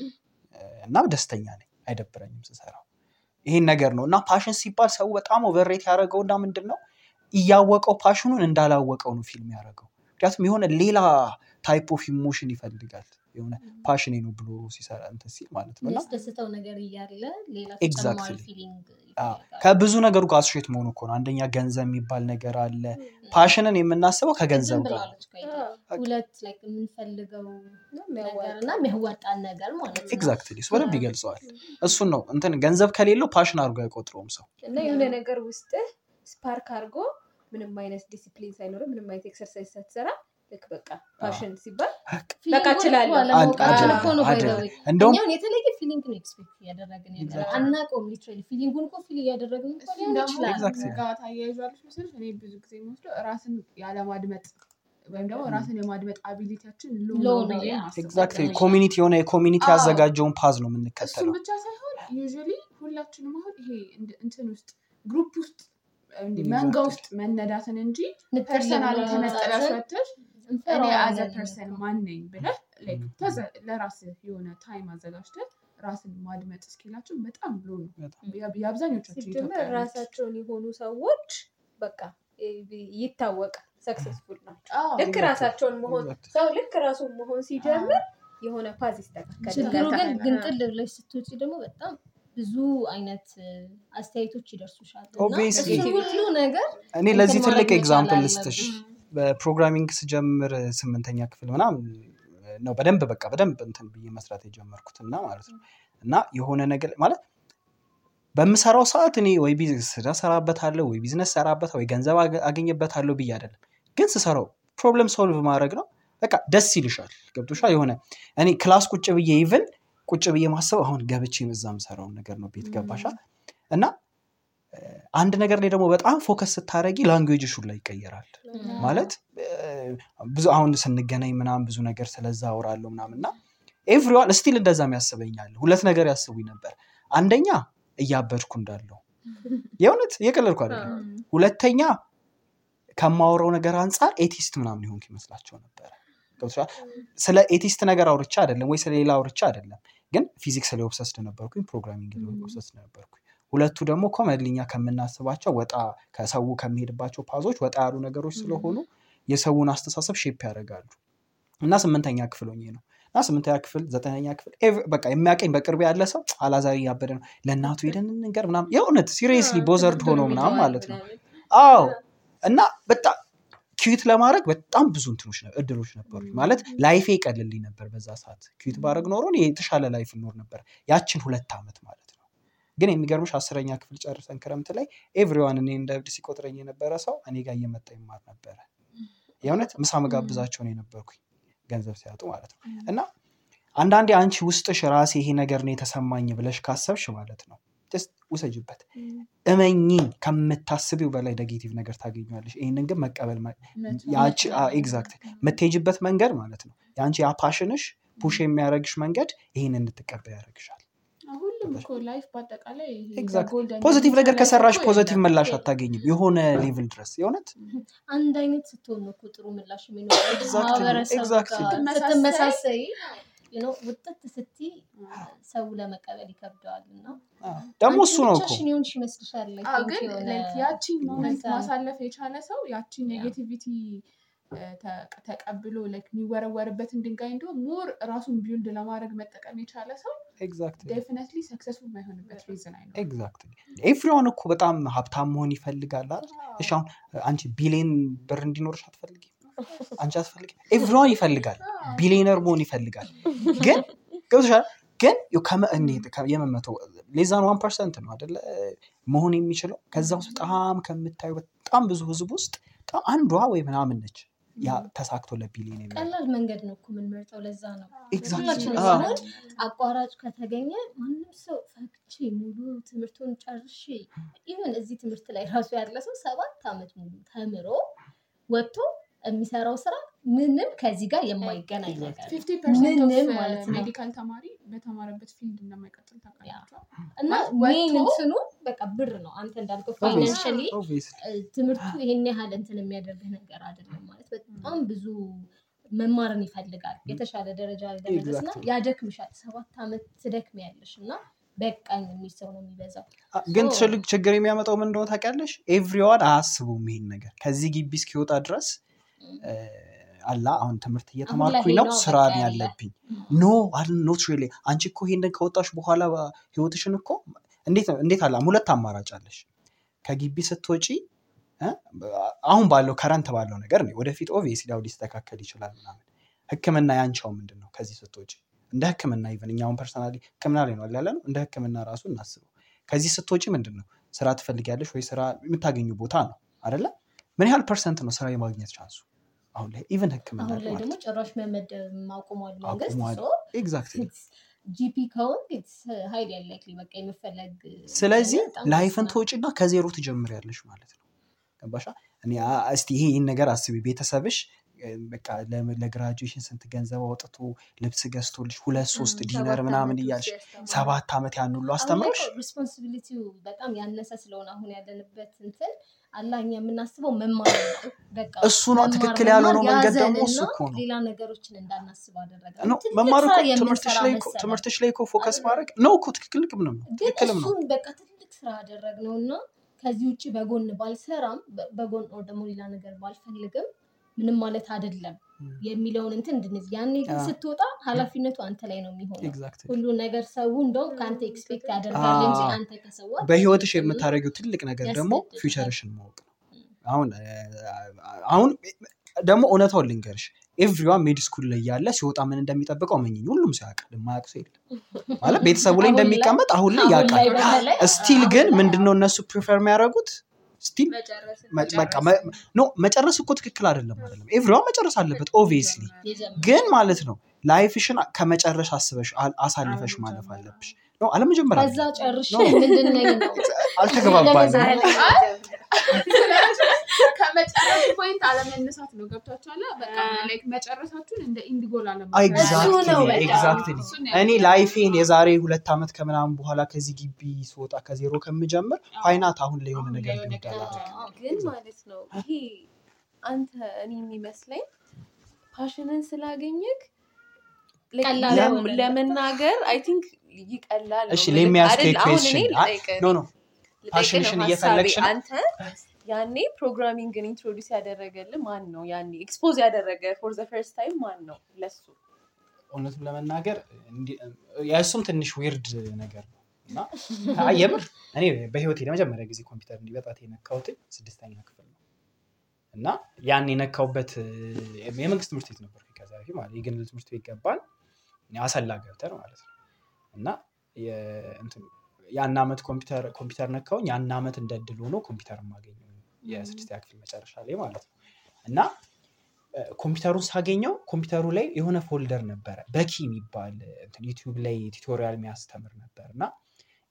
እና ደስተኛ ነኝ። አይደብረኝም ስሰራው ይሄን ነገር ነው። እና passion ሲባል ሰው በጣም overrate ያደረገው እና ምንድን ነው እያወቀው passion ኑን እንዳላወቀው ነው feel ም ያደረገው። ምክንያቱም የሆነ ሌላ type of emotion ይፈልጋል የሆነ passion ኔ ነው ብሎ ሲሰራ እንትን ሲል ማለት ነው። ከብዙ ነገሩ ጋር associate መሆኑ እኮ ነው። አንደኛ ገንዘብ የሚባል ነገር አለ። passion ን የምናስበው ከገንዘብ ጋር ነው ሁለት like የምንፈልገው ነገር የሚያዋጣ እና የሚያዋጣን ነገር ማለት ነው። exactly እሱ በደንብ ይገልጸዋል። እሱን ነው እንትን ገንዘብ ከሌለው passion አድርጎ አይቆጥረውም ሰው። እና የሆነ ነገር ውስጥህ spark አድርጎ ምንም አይነት ዲሲፕሊን ሳይኖር ምንም አይነት ኤክሰርሳይዝ ሳትሰራ ልክ በቃ ፓሽን ሲባል በቃ እችላለሁ። እኮ አለማወቃችን አድ- እኮ ነው by the አይደለም። way። እንደውም እኛውን የተለየ ፊሊንግ ነው ኤክስፔክት እያደረግን ያለ. አናውቀውም። ሊትራሊ ፊሊንጉን እኮ ፊል እያደረግን ታያይዟለች መሰለሽ እኔ ብዙ ጊዜ የምወስደው ራስን ያለማድመጥ ወይም ደግሞ ራስን የማድመጥ አቢሊቲያችን ሎ ኮሚኒቲ የሆነ የኮሚኒቲ ያዘጋጀውን ፓዝ ነው እሱም የምንከተለው ብቻ ሳይሆን ዩዥሊ ሁላችንም አሁን ይሄ እንትን ውስጥ group ውስጥ. መንጋ ውስጥ መነዳትን እንጂ personal መውጣትን ወጥተሽ እኔ as a person ማን ነኝ ብለህ ለራስህ የሆነ time አዘጋጅተህ ራስን ማድመጥ skill ላቸው በጣም below ነው። የአብዛኞቻችን ራሳቸውን የሆኑ ሰዎች በቃ ይታወቃል successful ናቸው። ልክ ራሳቸውን መሆን. ሰው ልክ ራሱን መሆን ሲጀምር የሆነ path ይስተካከል ችግሩ ግን ግንጥል ብለሽ ስትወጪ ደግሞ በጣም ብዙ አይነት አስተያየቶች ይደርሱሻል። ሁሉ ነገር እኔ ለዚህ ትልቅ example ልስጥሽ በ programming ስጀምር ስምንተኛ ክፍል ምናምን ነው በደንብ በቃ በደንብ እንትን ብዬ መስራት የጀመርኩት እና ማለት ነው። እና የሆነ ነገር ማለት በምሰራው ሰዓት እኔ ወይ ቢዝነስ ሰራበታለሁ ወይ ቢዝነስ ሰራበት ወይ ገንዘብ አገ- አገኝበታለሁ ብዬ አይደለም። ግን ስሰራው problem solve ማድረግ ነው። በቃ ደስ ይልሻል። ገብቶሻል? የሆነ እኔ class ቁጭ ብዬ even ቁጭ ብዬ ማሰብ አሁን ገብቼ እዛ የምሰራውን ነገር ነው። ቤት ገባሻ? እና አንድ ነገር ላይ ደግሞ በጣም focus ስታደረጊ language ሹ ላይ ይቀየራል። ማለት ብዙ አሁን ስንገናኝ ምናምን ብዙ ነገር ስለዛ አወራለሁ ምናምን እና everyone still እንደዛም ያስበኛል ሁለት ነገር ያስቡኝ ነበር። አንደኛ እያበድኩ እንዳለው። የእውነት እየቀለድኩ አይደለም። ሁለተኛ ከማወራው ነገር አንጻር atheist ምናምን የሆንኩ ይመስላቸው ነበረ? ስለ atheist ነገር አውርቻ አይደለም ወይ ስለሌላ አውርቻ አይደለም። ግን ፊዚክስ ላይ obsessed ነበርኩኝ programming obsessed ነበርኩኝ ሁለቱ ደግሞ commonly እኛ ከምናስባቸው ወጣ ከሰው ከሚሄድባቸው path ኦች ወጣ ያሉ ነገሮች ስለሆኑ የሰውን አስተሳሰብ shape ያደርጋሉ። እና ስምንተኛ ክፍል ሆኜ ነው። እና ስምንተኛ ክፍል ዘጠነኛ ክፍል በቃ የሚያቀኝ በቅርብ ያለ ሰው አላዛሪ እያበደ ነው። ለእናቱ ሄደን እንንገር ምናምን የእውነት seriously bothered ሆኖ ምናምን ማለት ነው። አዎ እና በጣም quit ለማድረግ በጣም ብዙ እንትኖች እድሎች ነበሩ ማለት life ኤ ይቀልልኝ ነበር በዛ ሰዓት። quit ባረግ ኖሮ እኔ የተሻለ life እኖር ነበር። ያችን ሁለት ዓመት ማለት ግን የሚገርምሽ አስረኛ ክፍል ጨርሰን ክረምት ላይ everyone እኔ እንደ እብድ ሲቆጥረኝ የነበረ ሰው እኔ ጋር እየመጣ ይማር ነበረ። የእውነት ምሳ መጋብዛቸው ነው የነበርኩኝ ገንዘብ ሲያጡ ማለት ነው። እና አንዳንዴ አንቺ ውስጥሽ ራሴ ይሄ ነገር ነው የተሰማኝ ብለሽ ካሰብሽ ማለት ነው ውሰጂበት። እመኚኝ ከምታስቢው በላይ negative ነገር ታገኘዋለሽ። ይህንን ግን መቀበል exact የምትሄጅበት መንገድ ማለት ነው። የአንቺ ያ passion ሽ push የሚያደርግሽ መንገድ ይህን እንድትቀበል ያደርግሻል positive ነገር ከሰራሽ positive ምላሽ አታገኝም። የሆነ level ድረስ የእውነት? [LAUGHS] አንድ አይነት ስትሆን እኮ ጥሩ ምላሽ የሚኖረው። Exactly, ማህበረሰቡ exactly. ጋር ስትመሳሰይ- ስትመሳሰይ you know፣ ውጥት ስትይ ሰው ለመቀበል ይከብደዋል እና አዎ። ደግሞ እሱ ነው እኮ። ብቻሽን የሆንሽ ይመስልሻል? ያቺን ማሳለፍ የቻለ ሰው ያቺን negativity ተቀብሎ የሚወረወርበትን ድንጋይ እንዲሁም more ራሱን build ለማድረግ መጠቀም የቻለ ሰው definitely successful ማይሆንበት reason አይኖርም። exactly ኤቭሪዋን እኮ በጣም ሀብታም መሆን ይፈልጋል አይደል? እሺ አሁን አንቺ ቢሊየን ብር እንዲኖርሽ አትፈልጊ አንቺ አትፈልጊ everyone ይፈልጋል። ቢሊየነር መሆን ይፈልጋል። ግን ገብቶሻል? ግን የመመተው less than one percent ነው አደለ መሆን የሚችለው ከዛ ውስጥ በጣም ከምታዩ በጣም ብዙ ህዝብ ውስጥ በጣም አንዷ ወይ ምናምን ነች ያ ተሳክቶ ቢሊየነር የሚሆነው። ቀላል መንገድ ነው እኮ የምንመርጠው ለዛ ነው. ሁላችንም አቋራጭ ከተገኘ ማንም ሰው ፈክቼ ሙሉ ትምህርቱን ጨርሼ even እዚህ ትምህርት ላይ ራሱ ያለ ሰው ሰባት ዓመት ሙሉ ተምሮ ወጥቶ የሚሰራው ስራ ምንም ከዚህ ጋር የማይገናኝ ነገር ምንም ማለት ነው። medical ተማሪ በተማረበት field እንደማይቀጥል ታውቃላችሁ። እና main እንትኑ በቃ ብር ነው። አንተ እንዳልከው financially. ትምህርቱ ይሄን ያህል እንትን የሚያደርግህ ነገር አይደለም ማለት በጣም ብዙ መማርን ይፈልጋል የተሻለ ደረጃ Exactly. ያደክምሻል። ሰባት ዓመት ትደክሚያለሽ እና በቃኝ የሚል ሰው ነው የሚበዛው። ግን ትልቅ ችግር የሚያመጣው ምን እንደሆነ ታውቂያለሽ? everyone አያስቡም ይሄን ነገር ከዚህ ግቢ እስኪወጣ ድረስ አላ አሁን ትምህርት እየተማርኩኝ ነው፣ ስራ ያለብኝ። no not really አንቺ እኮ ይሄንን ከወጣሽ በኋላ ህይወትሽን እኮ እንዴት አላ ሁለት አማራጭ አለሽ። ከግቢ ስትወጪ አሁን ባለው current ባለው ነገር ነው። ወደፊት obviously ያው ሊስተካከል ይችላል ምናምን። ህክምና ያንቻው ምንድን ነው ከዚህ ስትወጪ እንደ ህክምና even እኛውን personally ህክምና ላይ ነው ያለ ነው እንደ ህክምና ራሱ እናስበው። ከዚህ ስትወጪ ምንድን ነው ስራ ትፈልጊያለሽ ወይ ስራ የምታገኙ ቦታ ነው አደለ? ምን ያህል percent ነው ስራ የማግኘት chance ኡ አሁን ላይ even ህክምና አሁን ላይ ደግሞ ጭራሽ መመደብ አቁሟል መንግስት። GP ከሆንክ highly unlikely በቃ የመፈለግ ስለዚህ life ን ትወጪና ከዜሮ ትጀምሪያለሽ ማለት ነው። ገባሻ? እኔ እስቲ ይሄ ይህን ነገር አስቢ። ቤተሰብሽ በቃ ለ graduation ስንት ገንዘብ አውጥቶ ልብስ ገዝቶልሽ ሁለት ሶስት dinner ምናምን እያልሽ ሰባት ዓመት ያን ሁሉ አስተምሮሽ responsibility ው በጣም ያነሰ ስለሆነ አሁን ያለንበት እንትን አላ እኛ የምናስበው መማር ነው። በቃ እሱ ነው ትክክል ያልሆነው መንገድ ደግሞ እሱ እኮ ነው። ሌላ ነገሮችን እንዳናስብ አደረገ። ነው መማር እኮ ትምህርትሽ ላይ እኮ- መሰለን። ትምህርትሽ ላይ እኮ focus? ማድረግ ነው እኮ ትክክል ነው ግን ትክክልም ነው። በቃ ትልቅ ስራ አደረግነው እና ከዚህ ውጭ በጎን ባልሰራም በጎን ደግሞ ሌላ ነገር ባልፈልግም ምንም ማለት አይደለም የሚለውን እንትን እንድንይዝ ያኔ ግን ስትወጣ ኃላፊነቱ አንተ ላይ ነው የሚሆነው። ሁሉ ነገር ሰው እንደውም ከአንተ expect ያደርጋል እንጂ አንተ ከሰዋ በህይወትሽ የምታደርጊው ትልቅ ነገር ደግሞ future ሽን ማወቅ ነው። አሁን አሁን ደግሞ እውነታውን ልንገርሽ everyone med school ላይ ያለ ሲወጣ ምን እንደሚጠብቀው መኝኝ ሁሉም ሰው ያውቃል። የማያውቅ ሰው የለም ማለት ቤተሰቡ ላይ እንደሚቀመጥ አሁን ላይ ያውቃል። ስቲል ግን ምንድነው እነሱ prefer የሚያደርጉት still በቃ no መጨረስ እኮ ትክክል አይደለም አይደለም everyone መጨረስ አለበት obviously ግን ማለት ነው life ሽን ከመጨረሽ አስበሽ አሳልፈሽ ማለፍ አለብሽ። ነው አለመጀመር ከዛ ከመጨረሱ point አለመነሳት ነው። ገብቷችኋል? በቃ like መጨረሳችሁን እንደ end goal እሱ ነው በቃ። exactly እኔ life ኤን የዛሬ ሁለት ዓመት ከምናምን በኋላ ከዚህ ግቢ ስወጣ ከዜሮ ከምጀምር why not አሁን ላይ የሆነ ነገር ግን ማለት ነው ይሄ አንተ እኔ የሚመስለኝ passion ን ስላገኘክ ለመናገር I think ይቀላል እሺ ልጠይቅህ no no passion ሽን እየፈለግሽ? አንተ ያኔ programming ን introduce ያደረገልህ ማን ነው? ያኔ expose ያደረገ for the first time ማን ነው ለሱ? እውነቱን ለመናገር የእሱም ትንሽ weird ነገር ነው። እና የምር እኔ በህይወቴ ለመጀመሪያ ጊዜ ኮምፒውተር እንዲህ በጣት የነካሁት ስድስተኛ ክፍል ነው። እና ያን የነካሁበት እ፣ የመንግስት ትምህርት ቤት ነበር ከዛ በፊት ማለት የግል ትምህርት ቤት ገባን። አሰላ ገብተን ማለት ነው። እና ያን አመት ኮምፒውተር ነካውኝ ያን አመት እንደ እድል ሆኖ ኮምፒውተር ማገኘው የስድስተኛ ክፍል መጨረሻ ላይ ማለት ነው። እና ኮምፒውተሩን ሳገኘው ኮምፒውተሩ ላይ የሆነ folder ነበረ። Bucky የሚባል ዩቲዩብ ላይ tutorial የሚያስተምር ነበር። እና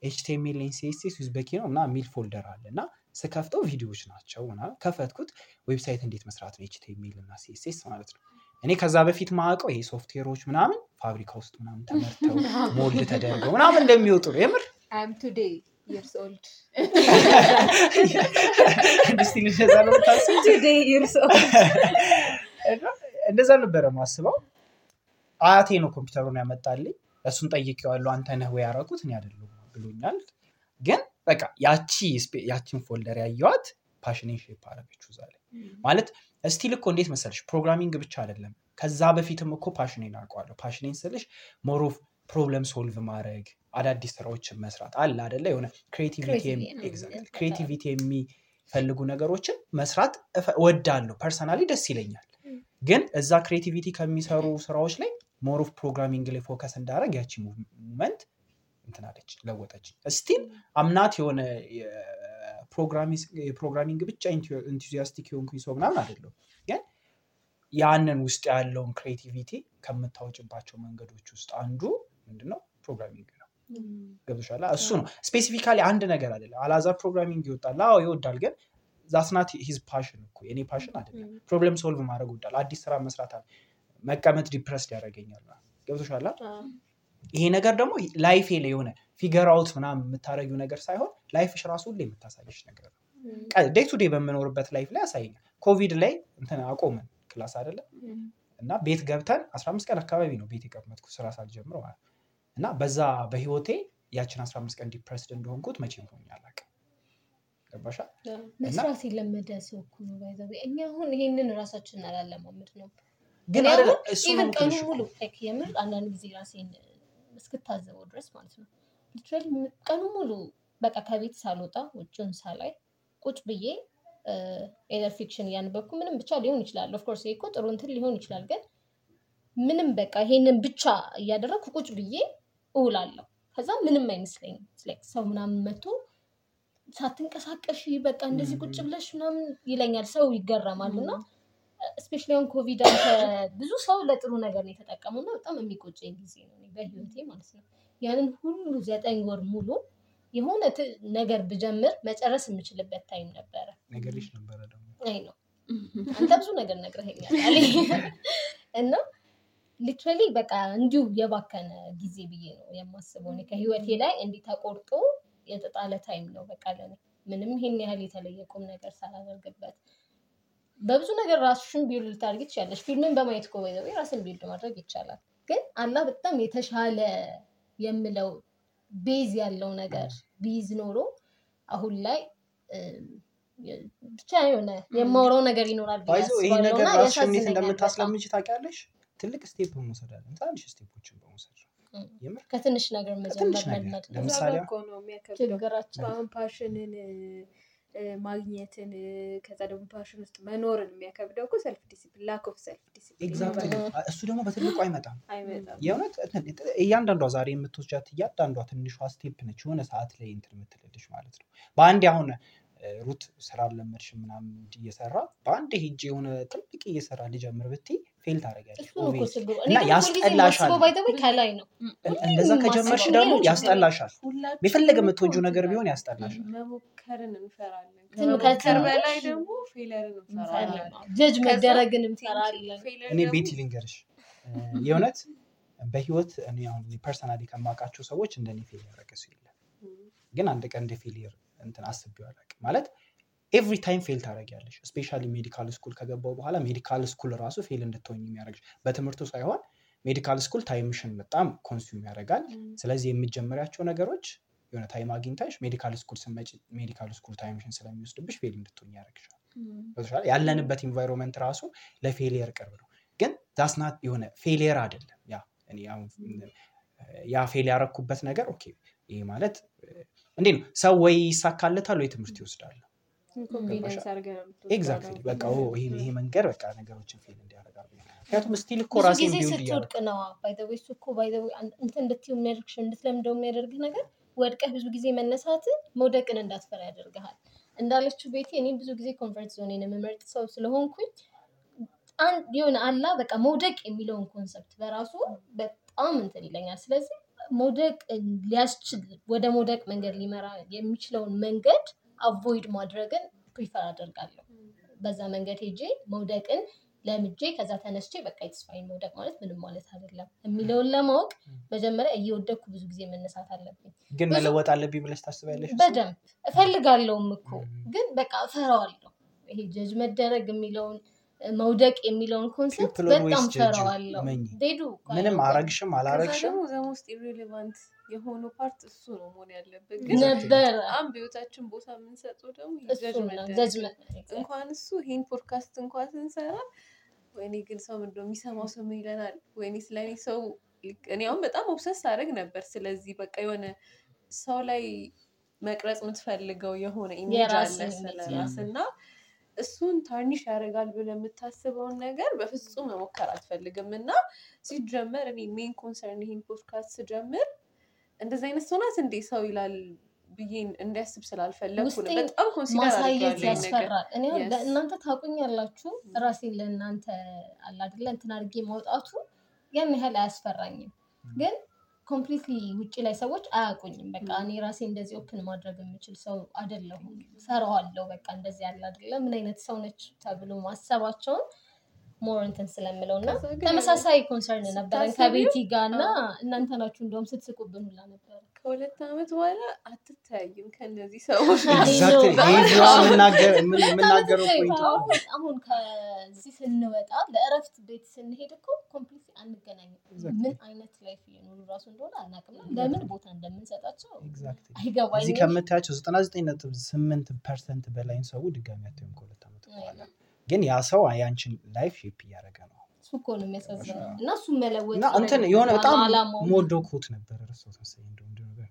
HTML CSS with Bucky ነው እና ሚል folder አለ። እና ስከፍተው ቪዲዮዎች ናቸው ከፈትኩት website እንዴት መስራት ነው HTML እና CSS ማለት ነው። እኔ ከዛ በፊት ማውቀው ይሄ ሶፍትዌሮች ምናምን ፋብሪካ ውስጥ ምናምን ተመርተው mold ተደርገው ምናምን እንደሚወጡ ነው። የምር I'm today years old still እንደዛ ነው? today years old እና እንደዛ ነበረ ማስበው አያቴ ነው ኮምፒውተሩን ያመጣልኝ። እሱን ጠይቄዋለሁ አንተ ነህ ወይ ያደረጉት እኔ አይደለሁም ብሎኛል። ግን በቃ ያቺ ያቺን folder ያየዋት passion ኤን shape አረገችው እዛ ላይ። ማለት still እኮ እንዴት መሰለሽ programming ብቻ አይደለም። ከዛ በፊትም እኮ passion ኤን አውቀዋለሁ። passion ኤን ስልሽ more of problem solve ማድረግ አዳዲስ ስራዎችን መስራት አለ አደለ የሆነ creativity የሚፈልጉ ነገሮችን መስራት እወዳለሁ personally ደስ ይለኛል። ግን እዛ creativity ከሚሰሩ ስራዎች ላይ more of programming ላይ focus እንዳደረግ ያቺ movement እንትናለች ለወጠች still I'm not የሆነ የ programming ብቻ enthusiastic የሆንኩኝ ሰው ምናምን አይደለም ግን ያንን ውስጥ ያለውን creativity ከምታወጭባቸው መንገዶች ውስጥ አንዱ ምንድነው? programming ገብቶሻል? እሱ ነው። specifically አንድ ነገር አይደለም። አላዛር programming ይወዳል። አዎ ይወዳል። ግን that's not his passion እኮ። የኔ passion አይደለም። problem solve ማድረግ ይወዳል። አዲስ ስራ መስራት አለ። መቀመጥ depressed ያደርገኛል ገብቶሻል? ይሄ ነገር ደግሞ life ኤ ላይ የሆነ figure out ምናምን የምታደረጊው ነገር ሳይሆን life ሽ ራሱ ሁሌ የምታሳየሽ ነገር ነው። day to day በምኖርበት ላይፍ ላይ ያሳየኛል። ኮቪድ ላይ እንትን አቆምን። class አይደለም እና ቤት ገብተን አስራ አምስት ቀን አካባቢ ነው ቤት የቀመጥኩት ስራ ሳልጀምር ማለት እና በዛ በህይወቴ ያችን አስራ አምስት ቀን depressed እንደሆንኩት መቼም ሆኜ አላውቅም። ገባሻ? መስራት የለመደ ሰው እኮ ነው እኛ አሁን ይሄንን ራሳችንን አላለማመድ ነው ግን even ቀኑ ሙሉ የምር አንዳንድ ጊዜ ራሴን እስክታዘበው ድረስ ማለት ነው literally ቀኑ ሙሉ በቃ ከቤት ሳልወጣ ውጭውን ሳላይ ቁጭ ብዬ ኤደር fiction እያነበብኩ ምንም ብቻ ሊሆን ይችላል። of course ይሄ እኮ ጥሩ እንትን ሊሆን ይችላል፣ ግን ምንም በቃ ይሄንን ብቻ እያደረግኩ ቁጭ ብዬ እውላለሁ። ከዛ ምንም አይመስለኝም። ሰው ምናምን መቶ ሳትንቀሳቀሽ በቃ እንደዚህ ቁጭ ብለሽ ምናምን ይለኛል። ሰው ይገረማል እና specially አሁን ኮቪድን ብዙ ሰው ለጥሩ ነገር ነው የተጠቀመው እና በጣም የሚቆጨኝ ጊዜ ነው በህይወቴ ማለት ነው። ያንን ሁሉ ዘጠኝ ወር ሙሉ የሆነ ነገር ብጀምር መጨረስ የምችልበት time ነበረ። ነገርሽ ነበረ ደግሞ አይ ነው አንተ ብዙ ነገር ነግረኸኛል [LAUGHS] እና literally በቃ እንዲሁ የባከነ ጊዜ ብዬ ነው የማስበው። እኔ ከህይወቴ ላይ እንዲህ ተቆርጦ የተጣለ time ነው በቃ ለኔ ምንም ይሄን ያህል የተለየ ቁም ነገር ሳላደርግበት በብዙ ነገር ራስሽን build ልታደርጊ ትችላለሽ። ፊልምን በማየት እኮ ወይ ራስን build ማድረግ ይቻላል። ግን አላህ በጣም የተሻለ የምለው base ያለው ነገር ቢይዝ ኖሮ አሁን ላይ ብቻ የሆነ የማውራው ነገር ይኖራል ይሄ ነገር ራስሽን እንዴት እንደምታስለምጅ ታውቂያለሽ? ትልቅ step መውሰድ አለን። ትናንሽ step ኦችን በመውሰድ ነው። ከትንሽ ነገር መጀመር ለምሳሌ ጋር እኮ ነው የሚያከብደው። ችግራችን። አሁን passion ን ማግኘትን ከዛ ደግሞ passion ውስጥ መኖርን የሚያከብደው እኮ self discipline lack of self discipline exactly እሱ ደግሞ በትልቁ አይመጣም። የእውነት እንትን እያንዳንዷ ዛሬ የምትወስጃት እያንዳንዷ ትንሿ step ነች የሆነ ሰዓት ላይ እንትን የምትልልሽ ማለት ነው። በአንዴ አሁን ሩት ስራ አልለመድሽ ምናምን እየሰራ በአንዴ ሄጄ የሆነ ትልቅ እየሰራ ልጀምር ብትይ fail ችግሩ። እና ያስጠላሻል። እንደዛ ከጀመርሽ ደግሞ ያስጠላሻል። የፈለገ እኮ የምትወጂው ነገር ቢሆን ያስጠላሻል። መሞከርን እንፈራለን። ዝም ከመሞከር ከትንሽ በላይ ደግሞ failure ን እንፈራለን። ጀጅ ከዛ መደረግን እንፈራለን። እኔ ደግሞ ቤቲ ልንገርሽ እ፣ የእውነት በህይወት እኔ አሁን personally ከማውቃቸው ሰዎች እንደኔ fail ያደረገ ሰው የለም። ግን አንድ ቀን እንደ failure እንትን አስቤው አላውቅም። ማለት every time fail ታደርጊያለሽ። specially medical school ከገባው በኋላ medical school ራሱ fail እንድትሆኝ የሚያደርግሽ በትምህርቱ ሳይሆን medical school time ሽን በጣም consume ያደርጋል። ስለዚህ የምትጀምሪያቸው ነገሮች የሆነ time አግኝተሽ medical school ስትመጪ medical school time ሽን ስለሚወስድብሽ fail እንድትሆኝ ገብቶሻል? ያለንበት environment ራሱ ለ failure ቅርብ ነው። ግን does not የሆነ failure አይደለም። ያ ያ fail ያረኩበት ነገር okay፣ ይሄ ማለት እንዴ ነው ሰው ወይ ይሳካለታል ወይ ትምህርት ይወስዳል። exactly በቃ ይሄ መንገድ በቃ ነገሮችን fail እንዲያደርጋል። ምክንያቱም still እኮ ራሴን ጊዜ ስትወድቅ ነው by the way እሱ እኮ by the way እንትን እንድትይው የሚያደርግሽ እንድትለምደው የሚያደርግህ ነገር ወድቀህ ብዙ ጊዜ መነሳት መውደቅን እንዳትፈራ ያደርግሃል። እንዳለችው ቤቴ እኔም ብዙ ጊዜ comfort zone ኔን የምመርጥ ሰው ስለሆንኩኝ አንድ የሆነ አላ በቃ መውደቅ የሚለውን concept በራሱ በጣም እንትን ይለኛል። ስለዚህ መውደቅ ሊያስችል ወደ መውደቅ መንገድ ሊመራ የሚችለውን መንገድ avoid ማድረግን prefer አደርጋለሁ። በዛ መንገድ ሄጄ መውደቅን ለምጄ ከዛ ተነስቼ በቃ የተስፋይን መውደቅ ማለት ምንም ማለት አይደለም የሚለውን ለማወቅ መጀመሪያ እየወደቅኩ ብዙ ጊዜ መነሳት አለብኝ። ግን መለወጥ አለብኝ ብለሽ ታስቢያለሽ? በደንብ እፈልጋለሁም እኮ ግን በቃ እፈራዋለሁ። ይሄ ጀጅ መደረግ የሚለውን መውደቅ የሚለውን concept በጣም እፈራዋለሁ። ዴዱ ምንም አረግሽም አላረግሽም ደግሞ the most irrelevant የሆነው part እሱ ነው መሆን ያለበት። ግን ነበረ በጣም በህይወታችን ቦታ የምንሰጠው ደግሞ እሱ ጀጅ ነው መደረግ ጀጅ ነው። መደረግ እንኳን እሱ ይሄን ፖድካስት እንኳን ስንሰራ ወይኔ ግን ሰው ምንድነው የሚሰማው ሰው ምን ይለናል? ወይኔ ስለኔ ሰው እኔ አሁን በጣም obsess አደረግ ነበር። ስለዚህ በቃ የሆነ ሰው ላይ መቅረጽ የምትፈልገው የሆነ image አለ የራስን ስለ image ራስ እና እሱን tarnish ያደርጋል ብለህ የምታስበውን ነገር በፍጹም መሞከር አትፈልግም። እና ሲጀመር እኔ main concern ይሄን ፖድካስት ስጀምር እንደዚህ አይነት ሰው ናት እንዴ ሰው ይላል ብዬ እንዲያስብ ስላልፈለግኩ ነው። በጣም consider ማሳየት ያስፈራል። እኔ. ለእናንተ ታውቁኛላችሁ ራሴን ለእናንተ አላድለ እንትን አድርጌ ማውጣቱ ያን ያህል አያስፈራኝም። ግን completely ውጭ ላይ ሰዎች አያውቁኝም። በቃ እኔ ራሴ እንደዚህ open ማድረግ የምችል ሰው አይደለሁም። እፈራዋለሁ። በቃ እንደዚህ ያለ አይደለ ምን አይነት ሰው ነች ተብሎ ማሰባቸውን more እንትን ስለምለው እና ተመሳሳይ concern ነበረን ከቤቲ ጋር እና እናንተ ናችሁ እንደውም ስትስቁብን ሁላ ነበረ። ከሁለት ዓመት በኋላ አትተያዩም ከእነዚህ ሰዎች አሁን አሁን ከዚህ ስንወጣ ለእረፍት ቤት ስንሄድ እኮ complete አንገናኝም። ምን አይነት life እየኖሩ ራሱ እንደሆነ አናውቅም። ለምን ቦታ እንደምንሰጣቸው exactly እዚህ አይገባኝም። ከምታያቸው 99.8 percent በላይን ሰው ድጋሚ አታዩም ከሁለት ዓመት በኋላ ግን ያ ሰው ያንችን life shape እያደረገ ነው። እሱ እኮ ነው የሚያሳዝነው። እና እሱ መለወጥ እና እንትን የሆነ በጣም ሞዶ quote ነበር ረሳሁት መሰለኝ እንደው እንዲሁ ነገር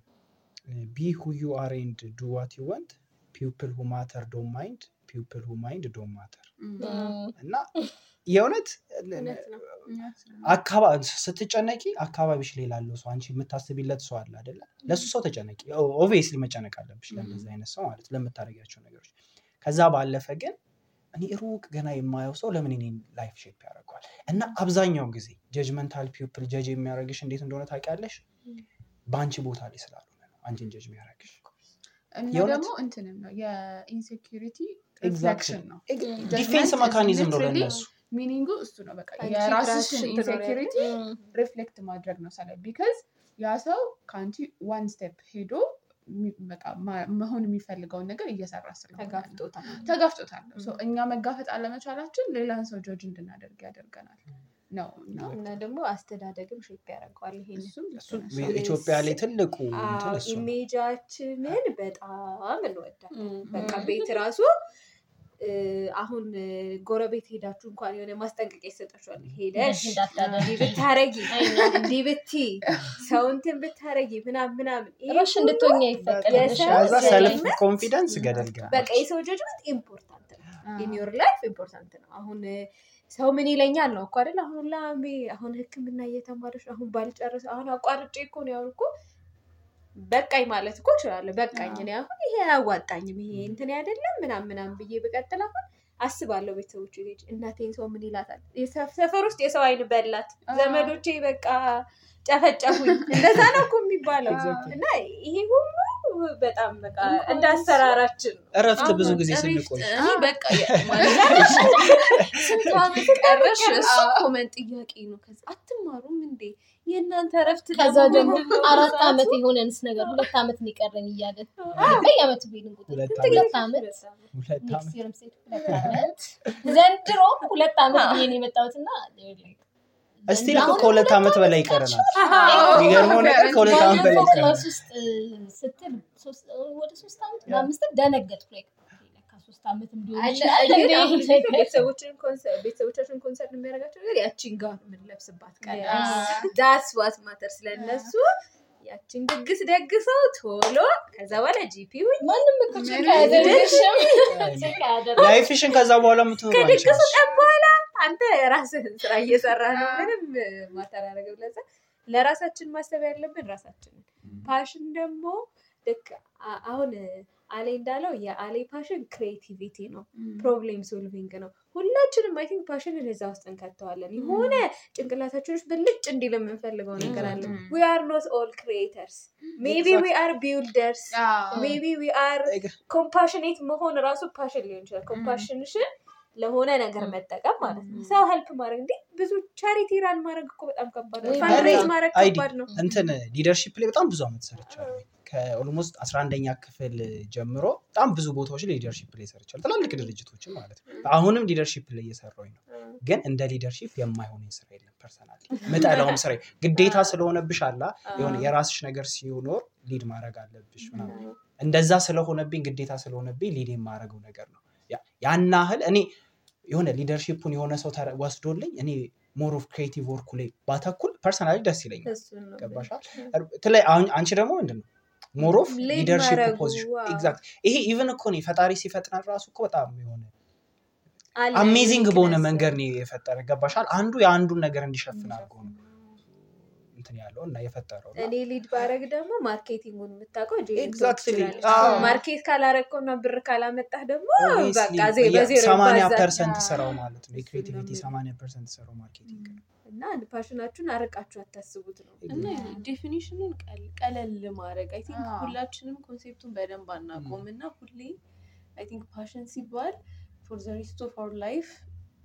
be who you are and do what you want people who matter don't mind people who mind don't matter እና የእውነት አካባቢ ስትጨነቂ አካባቢሽ ላይ ላለው ሰው። አንቺ የምታስቢለት ሰው አለ አይደለ? ለሱ ሰው ተጨነቂ። obviously መጨነቅ አለብሽ ለእንደዚህ አይነት ሰው ማለት ለምታደርጊያቸው ነገሮች። ከዛ ባለፈ ግን እኔ ሩቅ ገና የማየው ሰው ለምን እኔን life shape ያደርገዋል? እና አብዛኛው ጊዜ judgmental people judge የሚያደርግሽ እንዴት እንደሆነ ታውቂያለሽ? በአንቺ ቦታ ላይ ስላልሆነ ነው አንቺን ጀጅ የሚያደርግሽ። እና የእውነት? ደግሞ እንትንም ነው የ insecurity. reflection ነው። defense mechanism ነው ለእነሱ. meaning ኡ እሱ ነው በቃ የራስሽን ራስሽን insecurity reflect ማድረግ ነው። ሳለ because ያ ሰው ከአንቺ one step ሄዶ በቃ መሆን የሚፈልገውን ነገር እየሰራ ስለሆነ ነው። ተጋፍጦታል። እኛ መጋፈጥ አለመቻላችን ሌላን ሰው ጆጅ እንድናደርግ ያደርገናል ነው እና እና ደግሞ አስተዳደግም shape ያደርገዋል ነሽ። ኢትዮጵያ ላይ ትልቁ እንትን እሱ ነው image ኣችንን በጣም እንወዳለን። በቃ ቤት ራሱ አሁን ጎረቤት ሄዳችሁ እንኳን የሆነ ማስጠንቀቂያ ይሰጣችኋል። ሄደሽ እንዲህ ብታረጊ እንዲህ ብትይ ሰው እንትን ብታረጊ ምናምን ምናምን ከዛ judgment self confidence ገደል በቃ የሰው judgment important ነው። in your life important ነው። አሁን ሰው ምን ይለኛል ነው እኮ አይደል? አሁን ላሜ አሁን ሕክምና እየተማረች አሁን ባልጨርስ አሁን አቋርጬ እኮ ነው ያሁን እኮ በቃኝ ማለት እኮ እችላለሁ። በቃኝ እኔ አሁን ይሄ አያዋጣኝም ይሄ እንትን አይደለም ምናምን ምናምን ብዬ ብቀጥል አሁን አስባለሁ ቤተሰቦች ልጅ እናቴን ሰው ምን ይላታል? ሰፈር ውስጥ የሰው አይን በላት፣ ዘመዶቼ በቃ ጨፈጨፉኝ። እንደዛ ነው እኮ የሚባለው. እና ይሄ ሁሉ በጣም በቃ እንደ አሰራራችን እረፍት ብዙ ጊዜ ስንቆይ በቃ [LAUGHS] ቀረሽ? ኮመንት ጥያቄ ነው። ከዛ አትማሩም እንዴ የእናንተ እረፍት ከዛ ደግሞ አራት? ዓመት የሆነንስ ነገር ሁለት ዓመት ነው የቀረኝ እያለን በየዓመቱ ቤልን ቁጥር ሁለት ዓመት ዘንድሮ ሁለት ዓመት [LAUGHS] ብዬ ነው የመጣሁት እና still እኮ ከሁለት ዓመት በላይ ይቀረናል። የሚገርመው ነገር ከሁለት ዓመት በላይ ይቀረናል። ስትል ወደ ሶስት ዓመት ደነገጥኩ። [LAUGHS] ቤተሰቦቻችን concern የሚያደርጋቸው ነገር ያቺን ጋር የምንለብስባት ቀን that's what matter ስለነሱ ያቺን ድግስ ደግሰው ቶሎ ከዛ በኋላ ጂፒ life ሽን ከዛ በኋላ ከድግሱ ቀን በኋላ አንተ ራስህን ስራ እየሰራ ነው። ምንም matter ያደረገው ለዛ ለራሳችን ማሰብ ያለብን ራሳችንን። passion ደግሞ ልክ አሁን አሌ እንዳለው የአሌ passion creativity ነው፣ problem solving ነው። ሁላችንም I think passion ን እዛ ውስጥ እንከተዋለን። የሆነ ጭንቅላታችን ውስጥ ብልጭ እንዲል የምንፈልገው ነገር አለ። we are not all creators maybe we are builders maybe we are compassionate መሆን ራሱ passion ሊሆን ይችላል። compassion ሽን ለሆነ ነገር መጠቀም ማለት ነው። ሰው help ማድረግ እንዴ ብዙ charity run ማድረግ እኮ በጣም ከባድ ነው። fundraise ማድረግ ከባድ ነው። እንትን leadership ላይ በጣም ብዙ ዓመት ሰርቻለሁ። ከ almost አስራ አንደኛ ክፍል ጀምሮ በጣም ብዙ ቦታዎች ላይ leadership ላይ ሰርቻለሁ። ትላልቅ ድርጅቶችን ማለት ነው። አሁንም leadership ላይ እየሰራሁኝ ነው። ግን እንደ leadership የማይሆነኝ ስራ የለም። personal ምጠላውም ስራ ግዴታ ስለሆነብሽ አላ የሆነ የራስሽ ነገር ሲኖር lead ማድረግ አለብሽ ምናምን እንደዛ ስለሆነብኝ ግዴታ ስለሆነብኝ lead የማደርገው ነገር ነው። ያ- ያን ያህል እኔ የሆነ leadership ኡን የሆነ ሰው ወስዶልኝ እኔ more of creative work ኡ ላይ ባተኩል personally ደስ ይለኛል። ገባሻል? ትላይ አንቺ ደግሞ ምንድን ነው more of leadership position exact። ይሄ even እኮ ነው ፈጣሪ ሲፈጥረን ራሱ እኮ በጣም የሆነ amazing በሆነ መንገድ ነው የፈጠረ። ገባሻል? አንዱ የአንዱን ነገር እንዲሸፍን አድርጎ ነው እንትን ያለው እና የፈጠረው እኔ lead ባረግ ደግሞ marketing ኡን የምታውቀው market ካላረግከው እና ብር ካላመጣህ ደግሞ ይባዛል። percent ስራው ማለት ነው። የ creativity ነው ሰማንያ percent ስራው marketing ነው። እና አንድ passion ኣችሁን አርቃችሁ አታስቡት ነው። እና definition ኡን ቀለል ማድረግ። I think ሁላችንም concept ኡን በደንብ አናውቀውም እና ሁሌ I think passion ሲባል for the rest of our life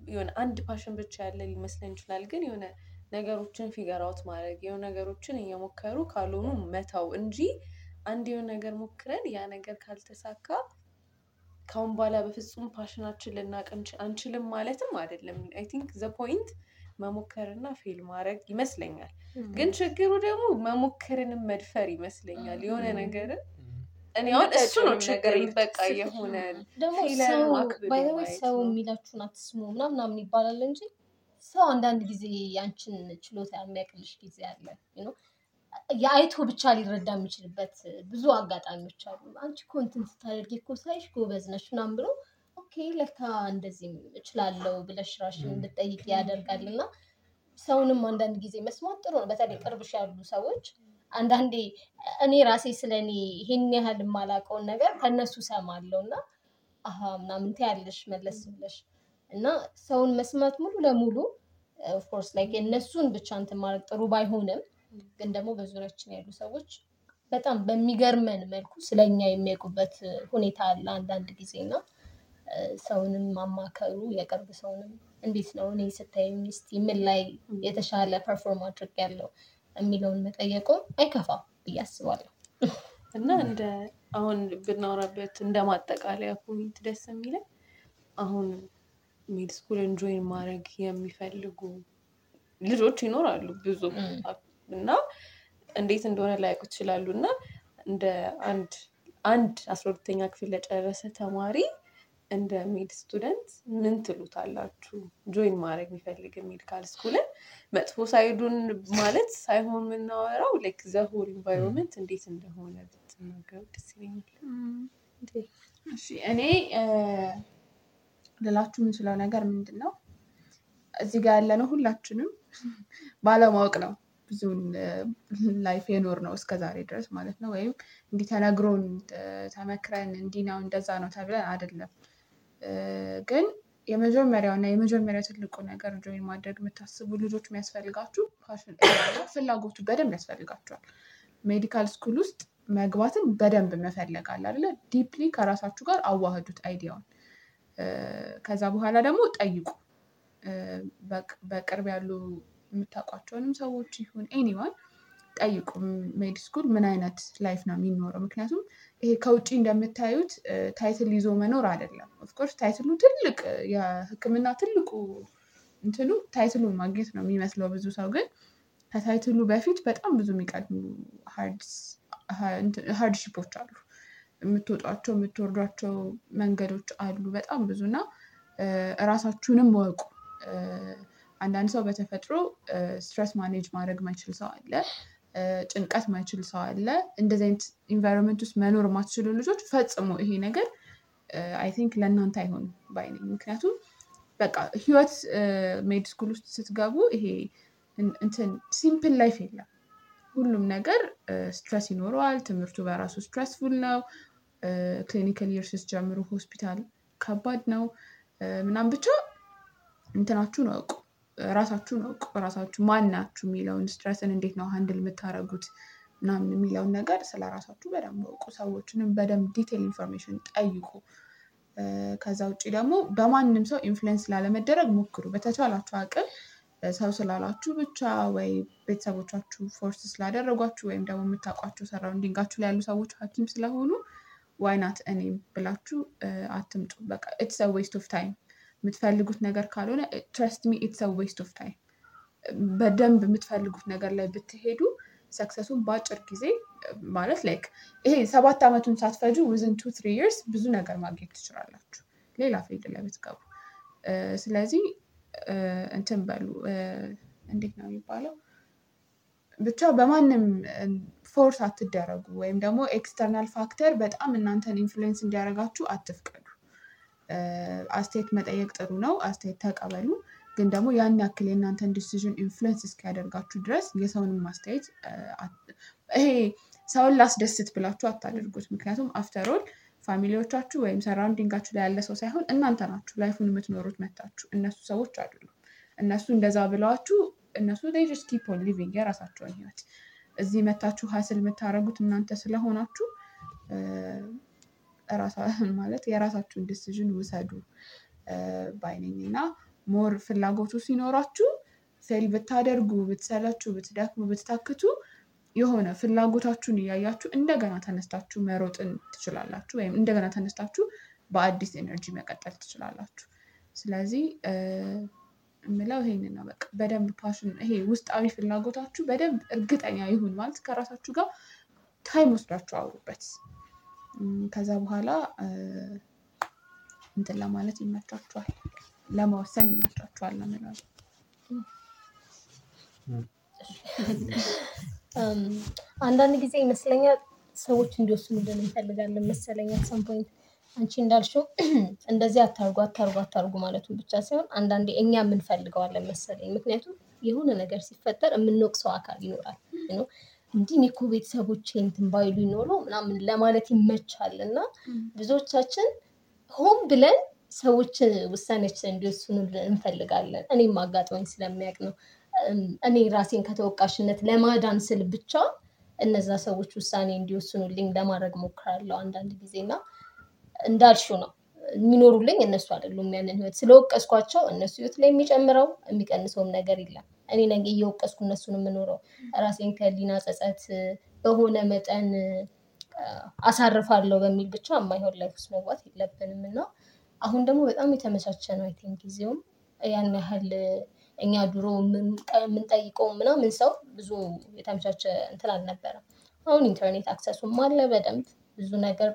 የሆነ አንድ passion ብቻ ያለ ሊመስለን ይችላል። ግን የሆነ ነገሮችን figure out ማድረግ የሆነ ነገሮችን እየሞከሩ ካልሆኑ መተው እንጂ አንድ የሆነ ነገር ሞክረን ያ ነገር ካልተሳካ ካሁን በኋላ በፍጹም passion ኣችን ልናቅ አንችልም ማለትም አይደለም። I think the point መሞከርና fail ማድረግ ይመስለኛል። ግን ችግሩ ደግሞ መሞከርንም መድፈር ይመስለኛል። የሆነ ነገርን እኔ አሁን እሱ ነው ችግር በቃ የሆነ ደግሞ ሰው የሚላችሁን አትስሙ ምናምን ምናምን ይባላል እንጂ ሰው አንዳንድ ጊዜ ያንቺን ችሎታ የሚያቅልሽ ጊዜ አለ። የአይቶ ብቻ ሊረዳ የሚችልበት ብዙ አጋጣሚዎች አሉ። አንቺ እኮ እንትን ስታደርጊ እኮ ሳይሽ ጎበዝ ነሽ ምናምን ብሎ okay ለካ እንደዚህም እችላለሁ ብለሽ ራስሽን እንድጠይቅ ያደርጋል እና ሰውንም አንዳንድ ጊዜ መስማት ጥሩ ነው። በተለይ ቅርብሽ ያሉ ሰዎች አንዳንዴ እኔ ራሴ ስለ እኔ ይሄን ያህል የማላውቀውን ነገር ከእነሱ ሰማለሁ እና አሀ ምናምን ትያለሽ መለስ ብለሽ እና ሰውን መስማት ሙሉ ለሙሉ of course like የእነሱን ብቻ እንትን ማድረግ ጥሩ ባይሆንም ግን ደግሞ በዙሪያችን ያሉ ሰዎች በጣም በሚገርመን መልኩ ስለኛ የሚያውቁበት ሁኔታ አለ አንዳንድ ጊዜ እና ሰውንም ማማከሩ የቅርብ ሰውንም እንዴት ነው እኔ ስታይኝ እስቲ ምን ላይ የተሻለ perform አደርጋለው የሚለውን መጠየቁ አይከፋም ብዬ አስባለሁ። እና እንደ አሁን ብናወራበት እንደ ማጠቃለያ point ደስ የሚለን አሁን med school ን join ማድረግ የሚፈልጉ ልጆች ይኖራሉ ብዙ እና እንዴት እንደሆነ ላያውቁ ይችላሉ። እና እንደ አንድ አንድ አስራ ሁለተኛ ክፍል ለጨረሰ ተማሪ እንደ med student ምን ትሉታላችሁ? join ማድረግ የሚፈልግ medical school ን መጥፎ side ኡን ማለት ሳይሆን የምናወራው like the whole environment እንዴት እንደሆነ ብትናገሩ ደስ ይለኛል። እሺ እኔ ልላችሁ የምችለው ነገር ምንድን ነው? እዚህ ጋር ያለነው ሁላችንም ባለማወቅ ነው ብዙን life የኖርነው እስከ ዛሬ ድረስ ማለት ነው። ወይም እንዲህ ተነግሮን ተመክረን እንዲህ ነው እንደዛ ነው ተብለን አይደለም። ግን የመጀመሪያው እና የመጀመሪያው ትልቁ ነገር join ማድረግ የምታስቡ ልጆች የሚያስፈልጋችሁ ፍላጎቱ በደንብ ያስፈልጋቸዋል። medical school ውስጥ መግባትን በደንብ መፈለግ አለ አይደለ? Deeply ከራሳችሁ ጋር አዋህዱት idea ውን። ከዛ በኋላ ደግሞ ጠይቁ። በቅርብ ያሉ የምታውቋቸውንም ሰዎች ይሁን anyone ጠይቁ። Med school ምን አይነት life ነው የሚኖረው? ምክንያቱም ይሄ ከውጭ እንደምታዩት title ይዞ መኖር አይደለም። Of course title ኡ ትልቅ እ፣ የሕክምና ትልቁ እንትኑ title ኡን ማግኘት ነው የሚመስለው ብዙ ሰው ግን ከ title ኡ በፊት በጣም ብዙ የሚቀድሙ hardship ኦች አሉ። የምትወጧቸው የምትወርዷቸው መንገዶች አሉ በጣም ብዙ እና እራሳችሁንም ወቁ። አንዳንድ ሰው በተፈጥሮ stress manage ማድረግ ማይችል ሰው አለ። ጭንቀት ማይችል ሰው አለ። እንደዚህ አይነት environment ውስጥ መኖር የማትችሉ ልጆች ፈጽሞ ይሄ ነገር I think ለእናንተ አይሆንም ባይ ምክንያቱም በቃ ህይወት med school ውስጥ ስትገቡ ይሄ እን- እንትን simple life የለም። ሁሉም ነገር stress ይኖረዋል። ትምህርቱ በራሱ stressful ነው። Clinical year ስትጀምሩ ሆስፒታል ከባድ ነው እ፣ ምናምን ብቻ እንትናችሁን እወቁ፣ ራሳችሁን እወቁ። ራሳችሁ ማን ናችሁ የሚለውን stress ን እንዴት ነው handle የምታደርጉት ምናምን የሚለውን ነገር ስለ ራሳችሁ በደንብ እወቁ። ሰዎችንም በደንብ detail information ጠይቁ። ከዛ ውጭ ደግሞ በማንም ሰው influence ላለመደረግ ሞክሩ። በተቻላችሁ አቅም ሰው ስላላችሁ ብቻ ወይ ቤተሰቦቻችሁ force ስላደረጓችሁ ወይም ደግሞ የምታውቋቸው surrounding ኣችሁ ላይ ያሉ ሰዎች ሐኪም ስለሆኑ Why not እኔም ብላችሁ አትምጡ። በቃ it's waste of time። የምትፈልጉት ነገር ካልሆነ trust me it's waste of time። በደንብ የምትፈልጉት ነገር ላይ ብትሄዱ success ኡን በአጭር ጊዜ ማለት like ይሄ ሰባት ዓመቱን ሳትፈጁ within two three years ብዙ ነገር ማግኘት ትችላላችሁ ሌላ field ላይ ብትገቡ። ስለዚህ እንትን በሉ እንዴት ነው የሚባለው ብቻ በማንም force አትደረጉ ወይም ደግሞ external factor በጣም እናንተን influence እንዲያደርጋችሁ አትፍቀዱ። አስተያየት መጠየቅ ጥሩ ነው፣ አስተያየት ተቀበሉ። ግን ደግሞ ያን ያክል የእናንተን decision influence እስኪያደርጋችሁ ድረስ የሰውንም አስተያየት ይሄ ሰውን ላስደስት ብላችሁ አታደርጉት። ምክንያቱም after all family ዎቻችሁ ወይም surrounding ኣችሁ ላይ ያለ ሰው ሳይሆን እናንተ ናችሁ life ኡን የምትኖሩት መታችሁ። እነሱ ሰዎች አይደሉም። እነሱ እንደዛ ብለዋችሁ እነሱ keep on living የራሳቸውን ህይወት እዚህ መታችሁ hustle የምታደርጉት እናንተ ስለሆናችሁ [LAUGHS] ማለት የራሳችሁን decision ውሰዱ። እ፣ ባይ ነኝ። እና more ፍላጎቱ ሲኖራችሁ fail ብታደርጉ ብትሰለቹ ብትደክሙ ብትታክቱ የሆነ ፍላጎታችሁን እያያችሁ እንደገና ተነስታችሁ መሮጥን ትችላላችሁ። ወይም እንደገና ተነስታችሁ በአዲስ energy መቀጠል ትችላላችሁ። ስለዚህ የምለው ይሄንን ነው። በቃ በደንብ passion ይሄ ውስጣዊ ፍላጎታችሁ በደንብ እርግጠኛ ይሁን ማለት ከራሳችሁ ጋር time ወስዳችሁ አውሩበት። ከዛ በኋላ እንትን ለማለት ይመቻችኋል። ለመወሰን ይመቻችኋል ነው አንዳንድ ጊዜ ይመስለኛል ሰዎች እንዲወስኑልን እንፈልጋለን መሰለኝ some point አንቺ እንዳልሽው [CLEARS THROAT] እንደዚህ አታርጉ አታርጉ አታርጉ ማለቱ ብቻ ሳይሆን አንዳንዴ እኛ የምንፈልገዋለን መሰለኝ። ምክንያቱም የሆነ ነገር ሲፈጠር የምንወቅሰው አካል ይኖራል። እንዲህ እኔ እኮ ቤተሰቦቼ እንትን ባይሉ ይኖሩ ምናምን ለማለት ይመቻል። እና ብዙዎቻችን ሆን ብለን ሰዎች ውሳኔዎችን እንዲወስኑልን እንፈልጋለን። እኔም አጋጥሞኝ ስለሚያውቅ ነው። እኔ ራሴን ከተወቃሽነት ለማዳን ስል ብቻ እነዛ ሰዎች ውሳኔ እንዲወስኑልኝ ለማድረግ ሞክራለሁ አንዳንድ ጊዜ። እና እንዳልሽው ነው። የሚኖሩልኝ እነሱ አይደሉም ያንን ህይወት። ስለወቀስኳቸው እነሱ ህይወት ላይ የሚጨምረው የሚቀንሰውም ነገር የለም። እኔ ነኝ እየወቀስኩ እነሱን የምኖረው። ራሴን ከህሊና ጸጸት በሆነ መጠን አሳርፋለሁ በሚል ብቻ የማይሆን life ውስጥ መግባት የለብንም። እና አሁን ደግሞ በጣም የተመቻቸ ነው አይ ጊዜውም ያን ያህል እኛ ድሮ የምንጠ- የምንጠይቀው ምናምን ሰው ብዙ የተመቻቸ እንትን አልነበረም። አሁን ኢንተርኔት access ኡም አለ በደንብ ብዙ ነገር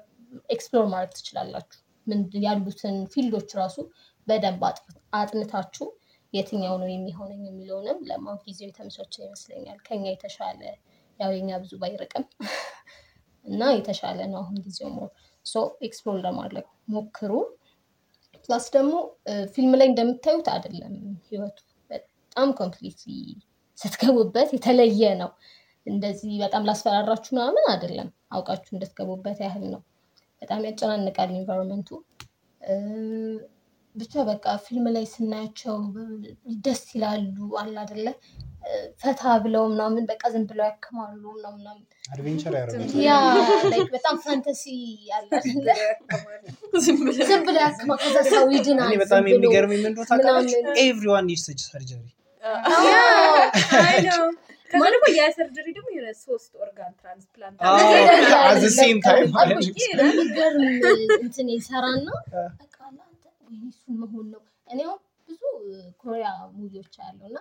explore ማድረግ ትችላላችሁ። ምን ያሉትን field ኦች ራሱ በደንብ አጥ- አጥንታችሁ የትኛው ነው የሚሆነኝ የሚለውንም ለማወቅ ጊዜው የተመቻቸ ይመስለኛል። ከኛ የተሻለ ያው የኛ ብዙ ባይርቅም [LAUGHS] እና የተሻለ ነው አሁን ጊዜው more። So explore ለማድረግ ሞክሩ። plus ደግሞ ፊልም ላይ እንደምታዩት አይደለም ህይወቱ በጣም completely ስትገቡበት የተለየ ነው። እንደዚህ በጣም ላስፈራራችሁ ምናምን አይደለም። አውቃችሁ እንድትገቡበት ያህል ነው በጣም ያጨናንቃል environment ኡ ብቻ በቃ ፊልም ላይ ስናያቸው ደስ ይላሉ አለ አይደለ? ፈታ ብለው ምናምን በቃ ዝም ብለው ያክማሉ ምናምን ምናምን adventure ያደረጉት ያ like በጣም fantasy ያለ? ዝም ብለው ያክማ ከዛ ሰው ይድናል እኔ በጣም ዝም ብሎ የሚገርመኝ ምን እንደሆነ ታውቃላችሁ? ምናምን። everyone needs surgery ከዛ ደግሞ የ surgery ደግሞ የሆነ ሶስት organ transplant እንትን ይሰራና [LAUGHS] በቃ መሆን ነው። እኔ አሁን ብዙ ኮሪያ movie ዎች ያለው እና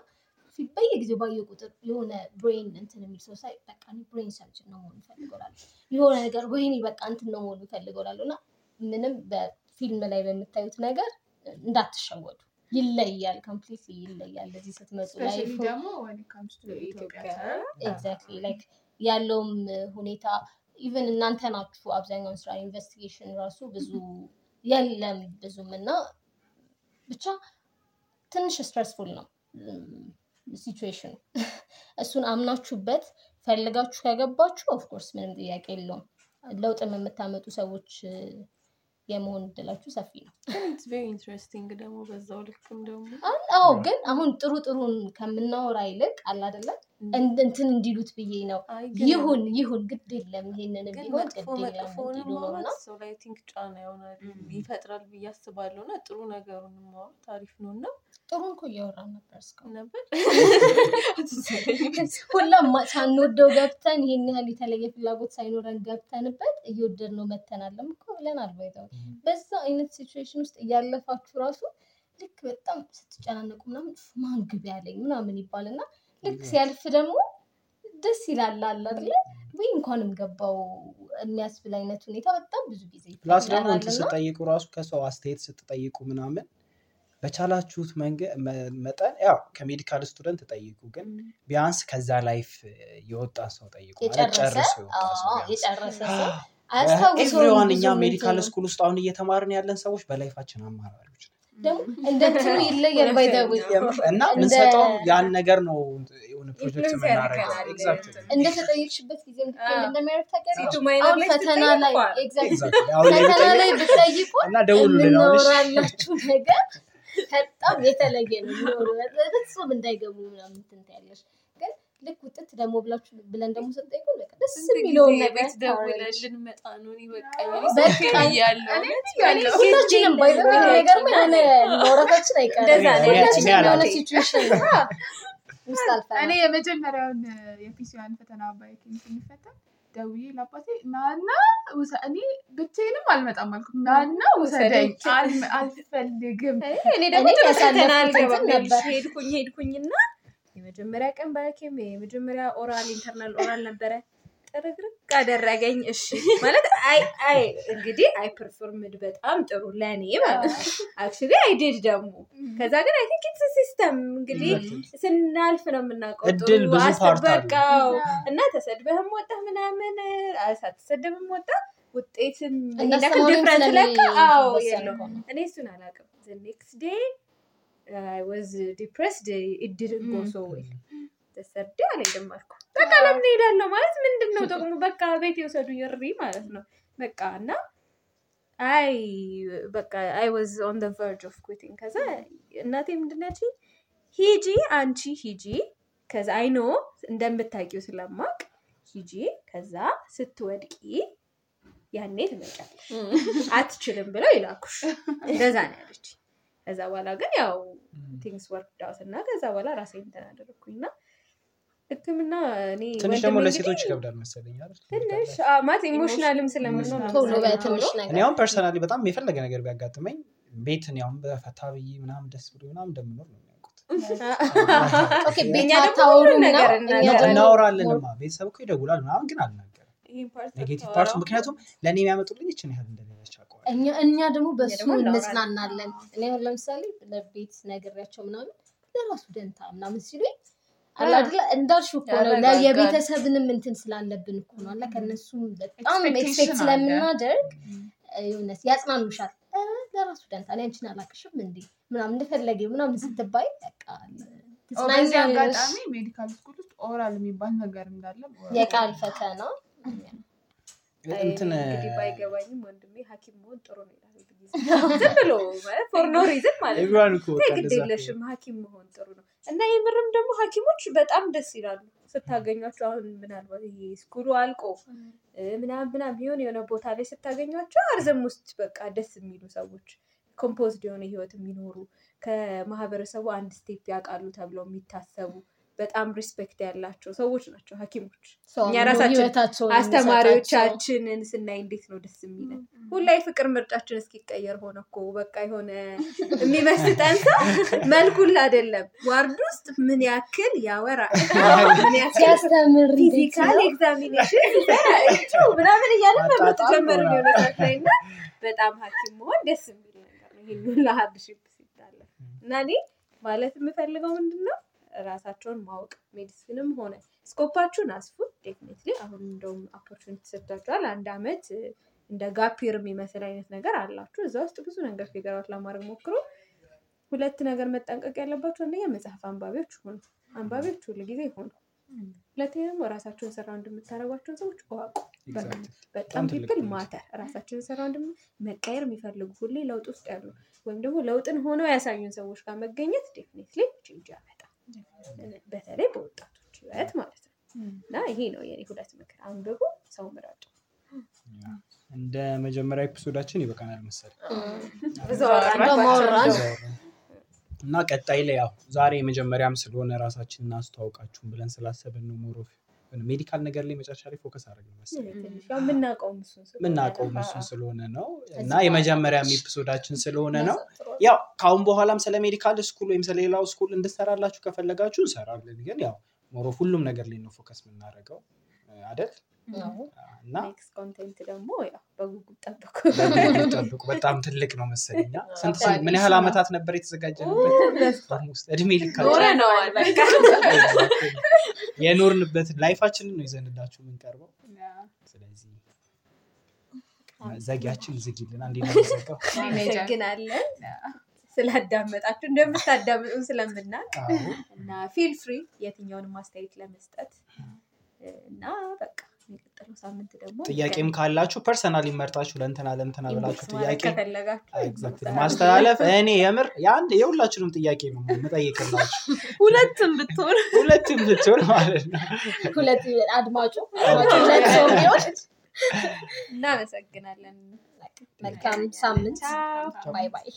በየጊዜው ባየ ቁጥር የሆነ brain እንትን የሚል ሰው ሳይ በቃ brain surgeon ነው መሆን እፈልገዋለሁ። የሆነ ነገር ወይኔ በቃ እንትን ነው መሆን እፈልገዋለሁ እና ምንም በፊልም ላይ በምታዩት ነገር እንዳትሸወዱ። ይለያል፣ completely ይለያል። እዚህ ስትመጡ exactly like ያለውም ሁኔታ even እናንተ ናችሁ አብዛኛውን ስራ investigation ራሱ ብዙ የለም ብዙም እና ብቻ ትንሽ stressful ነው ሲቹዌሽኑ እሱን አምናችሁበት ፈልጋችሁ ከገባችሁ of course ምንም ጥያቄ የለውም። ለውጥም የምታመጡ ሰዎች የመሆን እድላችሁ ሰፊ ነው። interesting ደግሞ በዛው ልክም ደግሞ አል- አዎ ግን አሁን ጥሩ ጥሩን ከምናወራ ይልቅ እንድ- እንትን እንዲሉት ብዬ ነው። ይሁን ይሁን ግድ የለም ይሄንን ቢሆን ግድ የለም መጥፎውን እንዲሉ ነው እና ማውራት ሰው ላይ think ጫና ይሆናል ይፈጥራል ብዬ አስባለሁ እና ጥሩ ነገሩን ማውራት አሪፍ ነው እና ጥሩ እኮ እያወራን ነበር እስካሁን። ነበር? [LAUGHS] ሁላም ሳንወደው ገብተን ይሄን ያህል የተለየ ፍላጎት ሳይኖረን ገብተንበት እየወደድ ነው መተናለም እኮ ብለናል by the way በዛ አይነት situation ውስጥ እያለፋችሁ ራሱ ልክ በጣም ስትጨናነቁ ምናምን "ፍ፣ ማን ግቢ ያለኝ ምናምን ይባልና ልክ ሲያልፍ ደግሞ ደስ ይላል አለ ወይ እንኳንም ገባው የሚያስብል አይነት ሁኔታ በጣም ብዙ ጊዜ plus ደግሞ እንትን ስትጠይቁ ራሱ ከሰው አስተያየት ስትጠይቁ ምናምን በቻላችሁት መጠን ያው ከ medical student ጠይቁ፣ ግን ቢያንስ ከዛ life የወጣ ሰው ጠይቁ። ጨርሶ እኛ ሜዲካል ስኩል ውስጥ አሁን እየተማርን ያለን ሰዎች በ life ኣችን አማራሪዎች እንደ እንትኑ ይለያል by the way የምር እና እንደ- ምንሰጠው ያን ነገር ነው የሆነ ፕሮጀክት እንደተጠየቅሽበት ጊዜ እንደሚያደርግ ታውቂያለሽ? ፈተና ላይ ፈተና ላይ ብትጠይቁ እና ደውሉልን አሁን። እሺ? የምናወራላችሁ ነገር በጣም የተለየ ነው። በፍጹም እንዳይገቡ ምናምን እንትን ትያለሽ። ግን ልክ ውጥት ደግሞ ብላችሁ ብለን ደግሞ ስንጠይቁን በቃ ደስ የሚለውን ነገር ልንመጣ ነው? ሁላችንም ነገር ማውራታችን አይቀርም። situation እኔ የመጀመሪያውን የ PC1 ፈተና ባይኪንግ ስንፈተን ደውዬ ለአባቴ ናና ውሰ- እኔ ብቻዬንም አልመጣም አልኩት። ናና ውሰደኝ አል- አልፈልግም። እኔ ደግሞ ሄድኩኝ ሄድኩኝና የመጀመሪያ ቀን biochem የመጀመሪያ oral internal oral ነበረ። ጥርግርግ አደረገኝ። እሺ ማለት I I እንግዲህ I performed በጣም ጥሩ ለእኔ ማለት actually I did ደግሞ ከዛ ግን I think it's system እንግዲህ ስናልፍ ነው የምናውቀው። እድል ጥሩ ብዙ part አለው። አስጠበቀው እና ተሰድበህም ወጣ ምናምን ሳትሰደብም ወጣ ውጤትም different ለካ አዎ ነው። እኔ እሱን አላውቅም። next day I was depressed it didn't go so well Thursday አልሄድም አልኩ። በቃ ለምን እሄዳለሁ ማለት ምንድን ነው ጥቅሙ? በቃ ቤት የወሰዱኝ እሪ ማለት ነው። በቃ እና አይ በቃ I was on the verge of quitting። ከዛ እናቴ ምንድን ያልሽኝ? ሂጂ አንቺ ሂጂ፣ ከዛ አይኖ እንደምታውቂው ስለማቅ ሂጂ፣ ከዛ ስትወድቂ ያኔ ትመጫለሽ አትችልም ብለው ይላኩሽ። እንደዛ ነው ያለች። ከዛ በኋላ ግን ያው things worked out እና ከዛ በኋላ ራሴ እንትን አደረግኩኝ እና ሕክምና እኔ ትንሽ ደግሞ ለሴቶች ይከብዳል መሰለኝ? ትንሽ አዎ፣ ማለት emotional ም ስለምንሆን አሁን personally በጣም የፈለገ ነገር ቢያጋጥመኝ ቤት እኔ አሁን በፈታ ብዬ ምናምን ደስ ብሎ ምናምን እንደምኖር ነው [LAUGHS] እናወራለንማ ቤተሰብ እኮ ይደውላል ምናምን ግን አልናገርም። negative? part ኡ ምክንያቱም ለእኔ የሚያመጡልኝ ይችን ያህል እንደሌለች እኛ እኛ ደግሞ በሱ እንጽናናለን። እኔ አሁን ለምሳሌ ለቤት ነግሬያቸው ምናምን ለራሱ ደንታ ምናምን ሲሉኝ አይደለ? እንዳልሽው እኮ ነው። የቤተሰብንም እንትን ስላለብን እኮ ነው። አለ ከእነሱም በጣም expect ስለምናደርግ የሆነ ያጽናኑሻል። ለራሱ ደንታ እኔ አንቺን አላቅሽም እንዴ? ምናምን እንደፈለገ ምናምን ስትባይ በቃ በዚህ አጋጣሚ medical school ውስጥ oral የሚባል ነገር እንዳለ የቃል ፈተና እንትን እንግዲህ ባይገባኝም ወንድሜ ሐኪም መሆን ጥሩ ነው ይላል ዝም ብሎ for no reason ማለት ነው። ግድ የለሽም ሐኪም መሆን ጥሩ ነው እና የምርም ደግሞ ሐኪሞች በጣም ደስ ይላሉ ስታገኟቸው። አሁን ምናልባት ይሄ school ኡ አልቆ እ ምናምን ምናምን የሆነ የሆነ ቦታ ላይ ስታገኟቸው አርዘም ውስጥ በቃ ደስ የሚሉ ሰዎች composed የሆነ ህይወት የሚኖሩ ከማህበረሰቡ አንድ step ያውቃሉ ተብለው የሚታሰቡ በጣም respect ያላቸው ሰዎች ናቸው ሐኪሞች። ሰው እኛ ራሳችን አስተማሪዎቻችንን ስናይ እንዴት ነው ደስ የሚለን። ሁላ የፍቅር ምርጫችን እስኪቀየር ሆነ እኮ በቃ የሆነ የሚመስጠን ሰው መልኩን አይደለም ward ውስጥ ምን ያክል ያክል ሲያስተምር physical? examination ምናምን እያለ መምረጥ ነው። የሆነ ሰዓት ላይ እና በጣም ሐኪም መሆን ደስ የሚል ነገር ነው። ይሄን ሁላ hardship ሲታለፍ እና እኔ ማለት የምፈልገው ምንድን ነው ራሳቸውን ማወቅ medicine ም ሆነ scope ኣችሁን አስፉ። definitely አሁን እንደውም opportunity ሰጥቷቸዋል። አንድ አመት እንደ gap year የሚመስል አይነት ነገር አላችሁ። እዛ ውስጥ ብዙ ነገር figure out ለማድረግ ሞክሩ። ሁለት ነገር መጠንቀቅ ያለባቸው አንደኛ መጽሐፍ አንባቢዎች ሆኑ። አንባቢዎች ሁሉ ጊዜ ሆኑ። ሁለተኛ ደግሞ ራሳቸውን ሰራ እንደምታደርጓቸውን ሰዎች እወቁ።. በጣም people matter ራሳችንን surround ም መቀየር የሚፈልጉ ሁሌ ለውጥ ውስጥ ያሉ ወይም ደግሞ ለውጥን ሆነው ያሳዩን ሰዎች ጋር መገኘት change ያመጣል። በተለይ በወጣቶች ህይወት ማለት ነው። እና ይሄ ነው የኔ ሁለት ምክር፣ አንብቡ፣ ሰው ምረጡ። እንደ መጀመሪያ episode ኣችን ይበቃናል መሰለኝ። እና ቀጣይ ላይ ያው ዛሬ የመጀመሪያም ስለሆነ ራሳችንን አስተዋውቃችሁን ብለን ስላሰብን ነው more of medical ነገር ላይ መጨረሻ ላይ focus አደረግን መሰለኝ። ትንሽ ያው የምናውቀውም እሱን ስለሆነ የምናውቀው ነው። እሱን ስለሆነ ነው እና በኋላ የመጀመሪያም episode ኣችን ስለሆነ ነው። ያው ከአሁን በኋላም ስለ medical school ወይም ስለሌላው school እንድሰራላችሁ ከፈለጋችሁ እንሰራለን። ግን ያው more of ሁሉም ነገር ላይ ነው focus የምናደርገው አይደል? እና next content ደግሞ ያው በጉጉት ጠብቁ። በጉጉት ጠብቁ። በጣም ትልቅ ነው መሰለኝ። ስንት ስንት- ምን ያህል ዓመታት ነበር የተዘጋጀንበት? ውስጥ እድሜ የኖርንበት life ኣችንን ነው ይዘንላችሁ የምንቀርበው። ስለዚህ ዘጊያችን ዝጊልን። አንዴ ነው የሚዘጋው። [LAUGHS] እናመሰግናለን ስላዳመጣችሁ እንደምታዳምጡን ስለምናውቅ አዎ። እና feel free የትኛውንም አስተያየት ለመስጠት እና በቃ የሚቀጥለው ሳምንት ደግሞ ጥያቄም ካላችሁ personal ይመርጣችሁ ለእንትና ለእንትና ብላችሁ ጥያቄ ማስተላለፍ [LAUGHS] እኔ የምር የአንድ የሁላችንም ጥያቄ ነው የምጠይቅላችሁ። [LAUGHS] ሁለትም ብትሆን [LAUGHS] ሁለትም ብትሆን ማለት ነው። ሁለት አድማጩ አድማጩ ሁለት ሰው ቢሆን እናመሰግናለን። መልካም ሳምንት። bye bye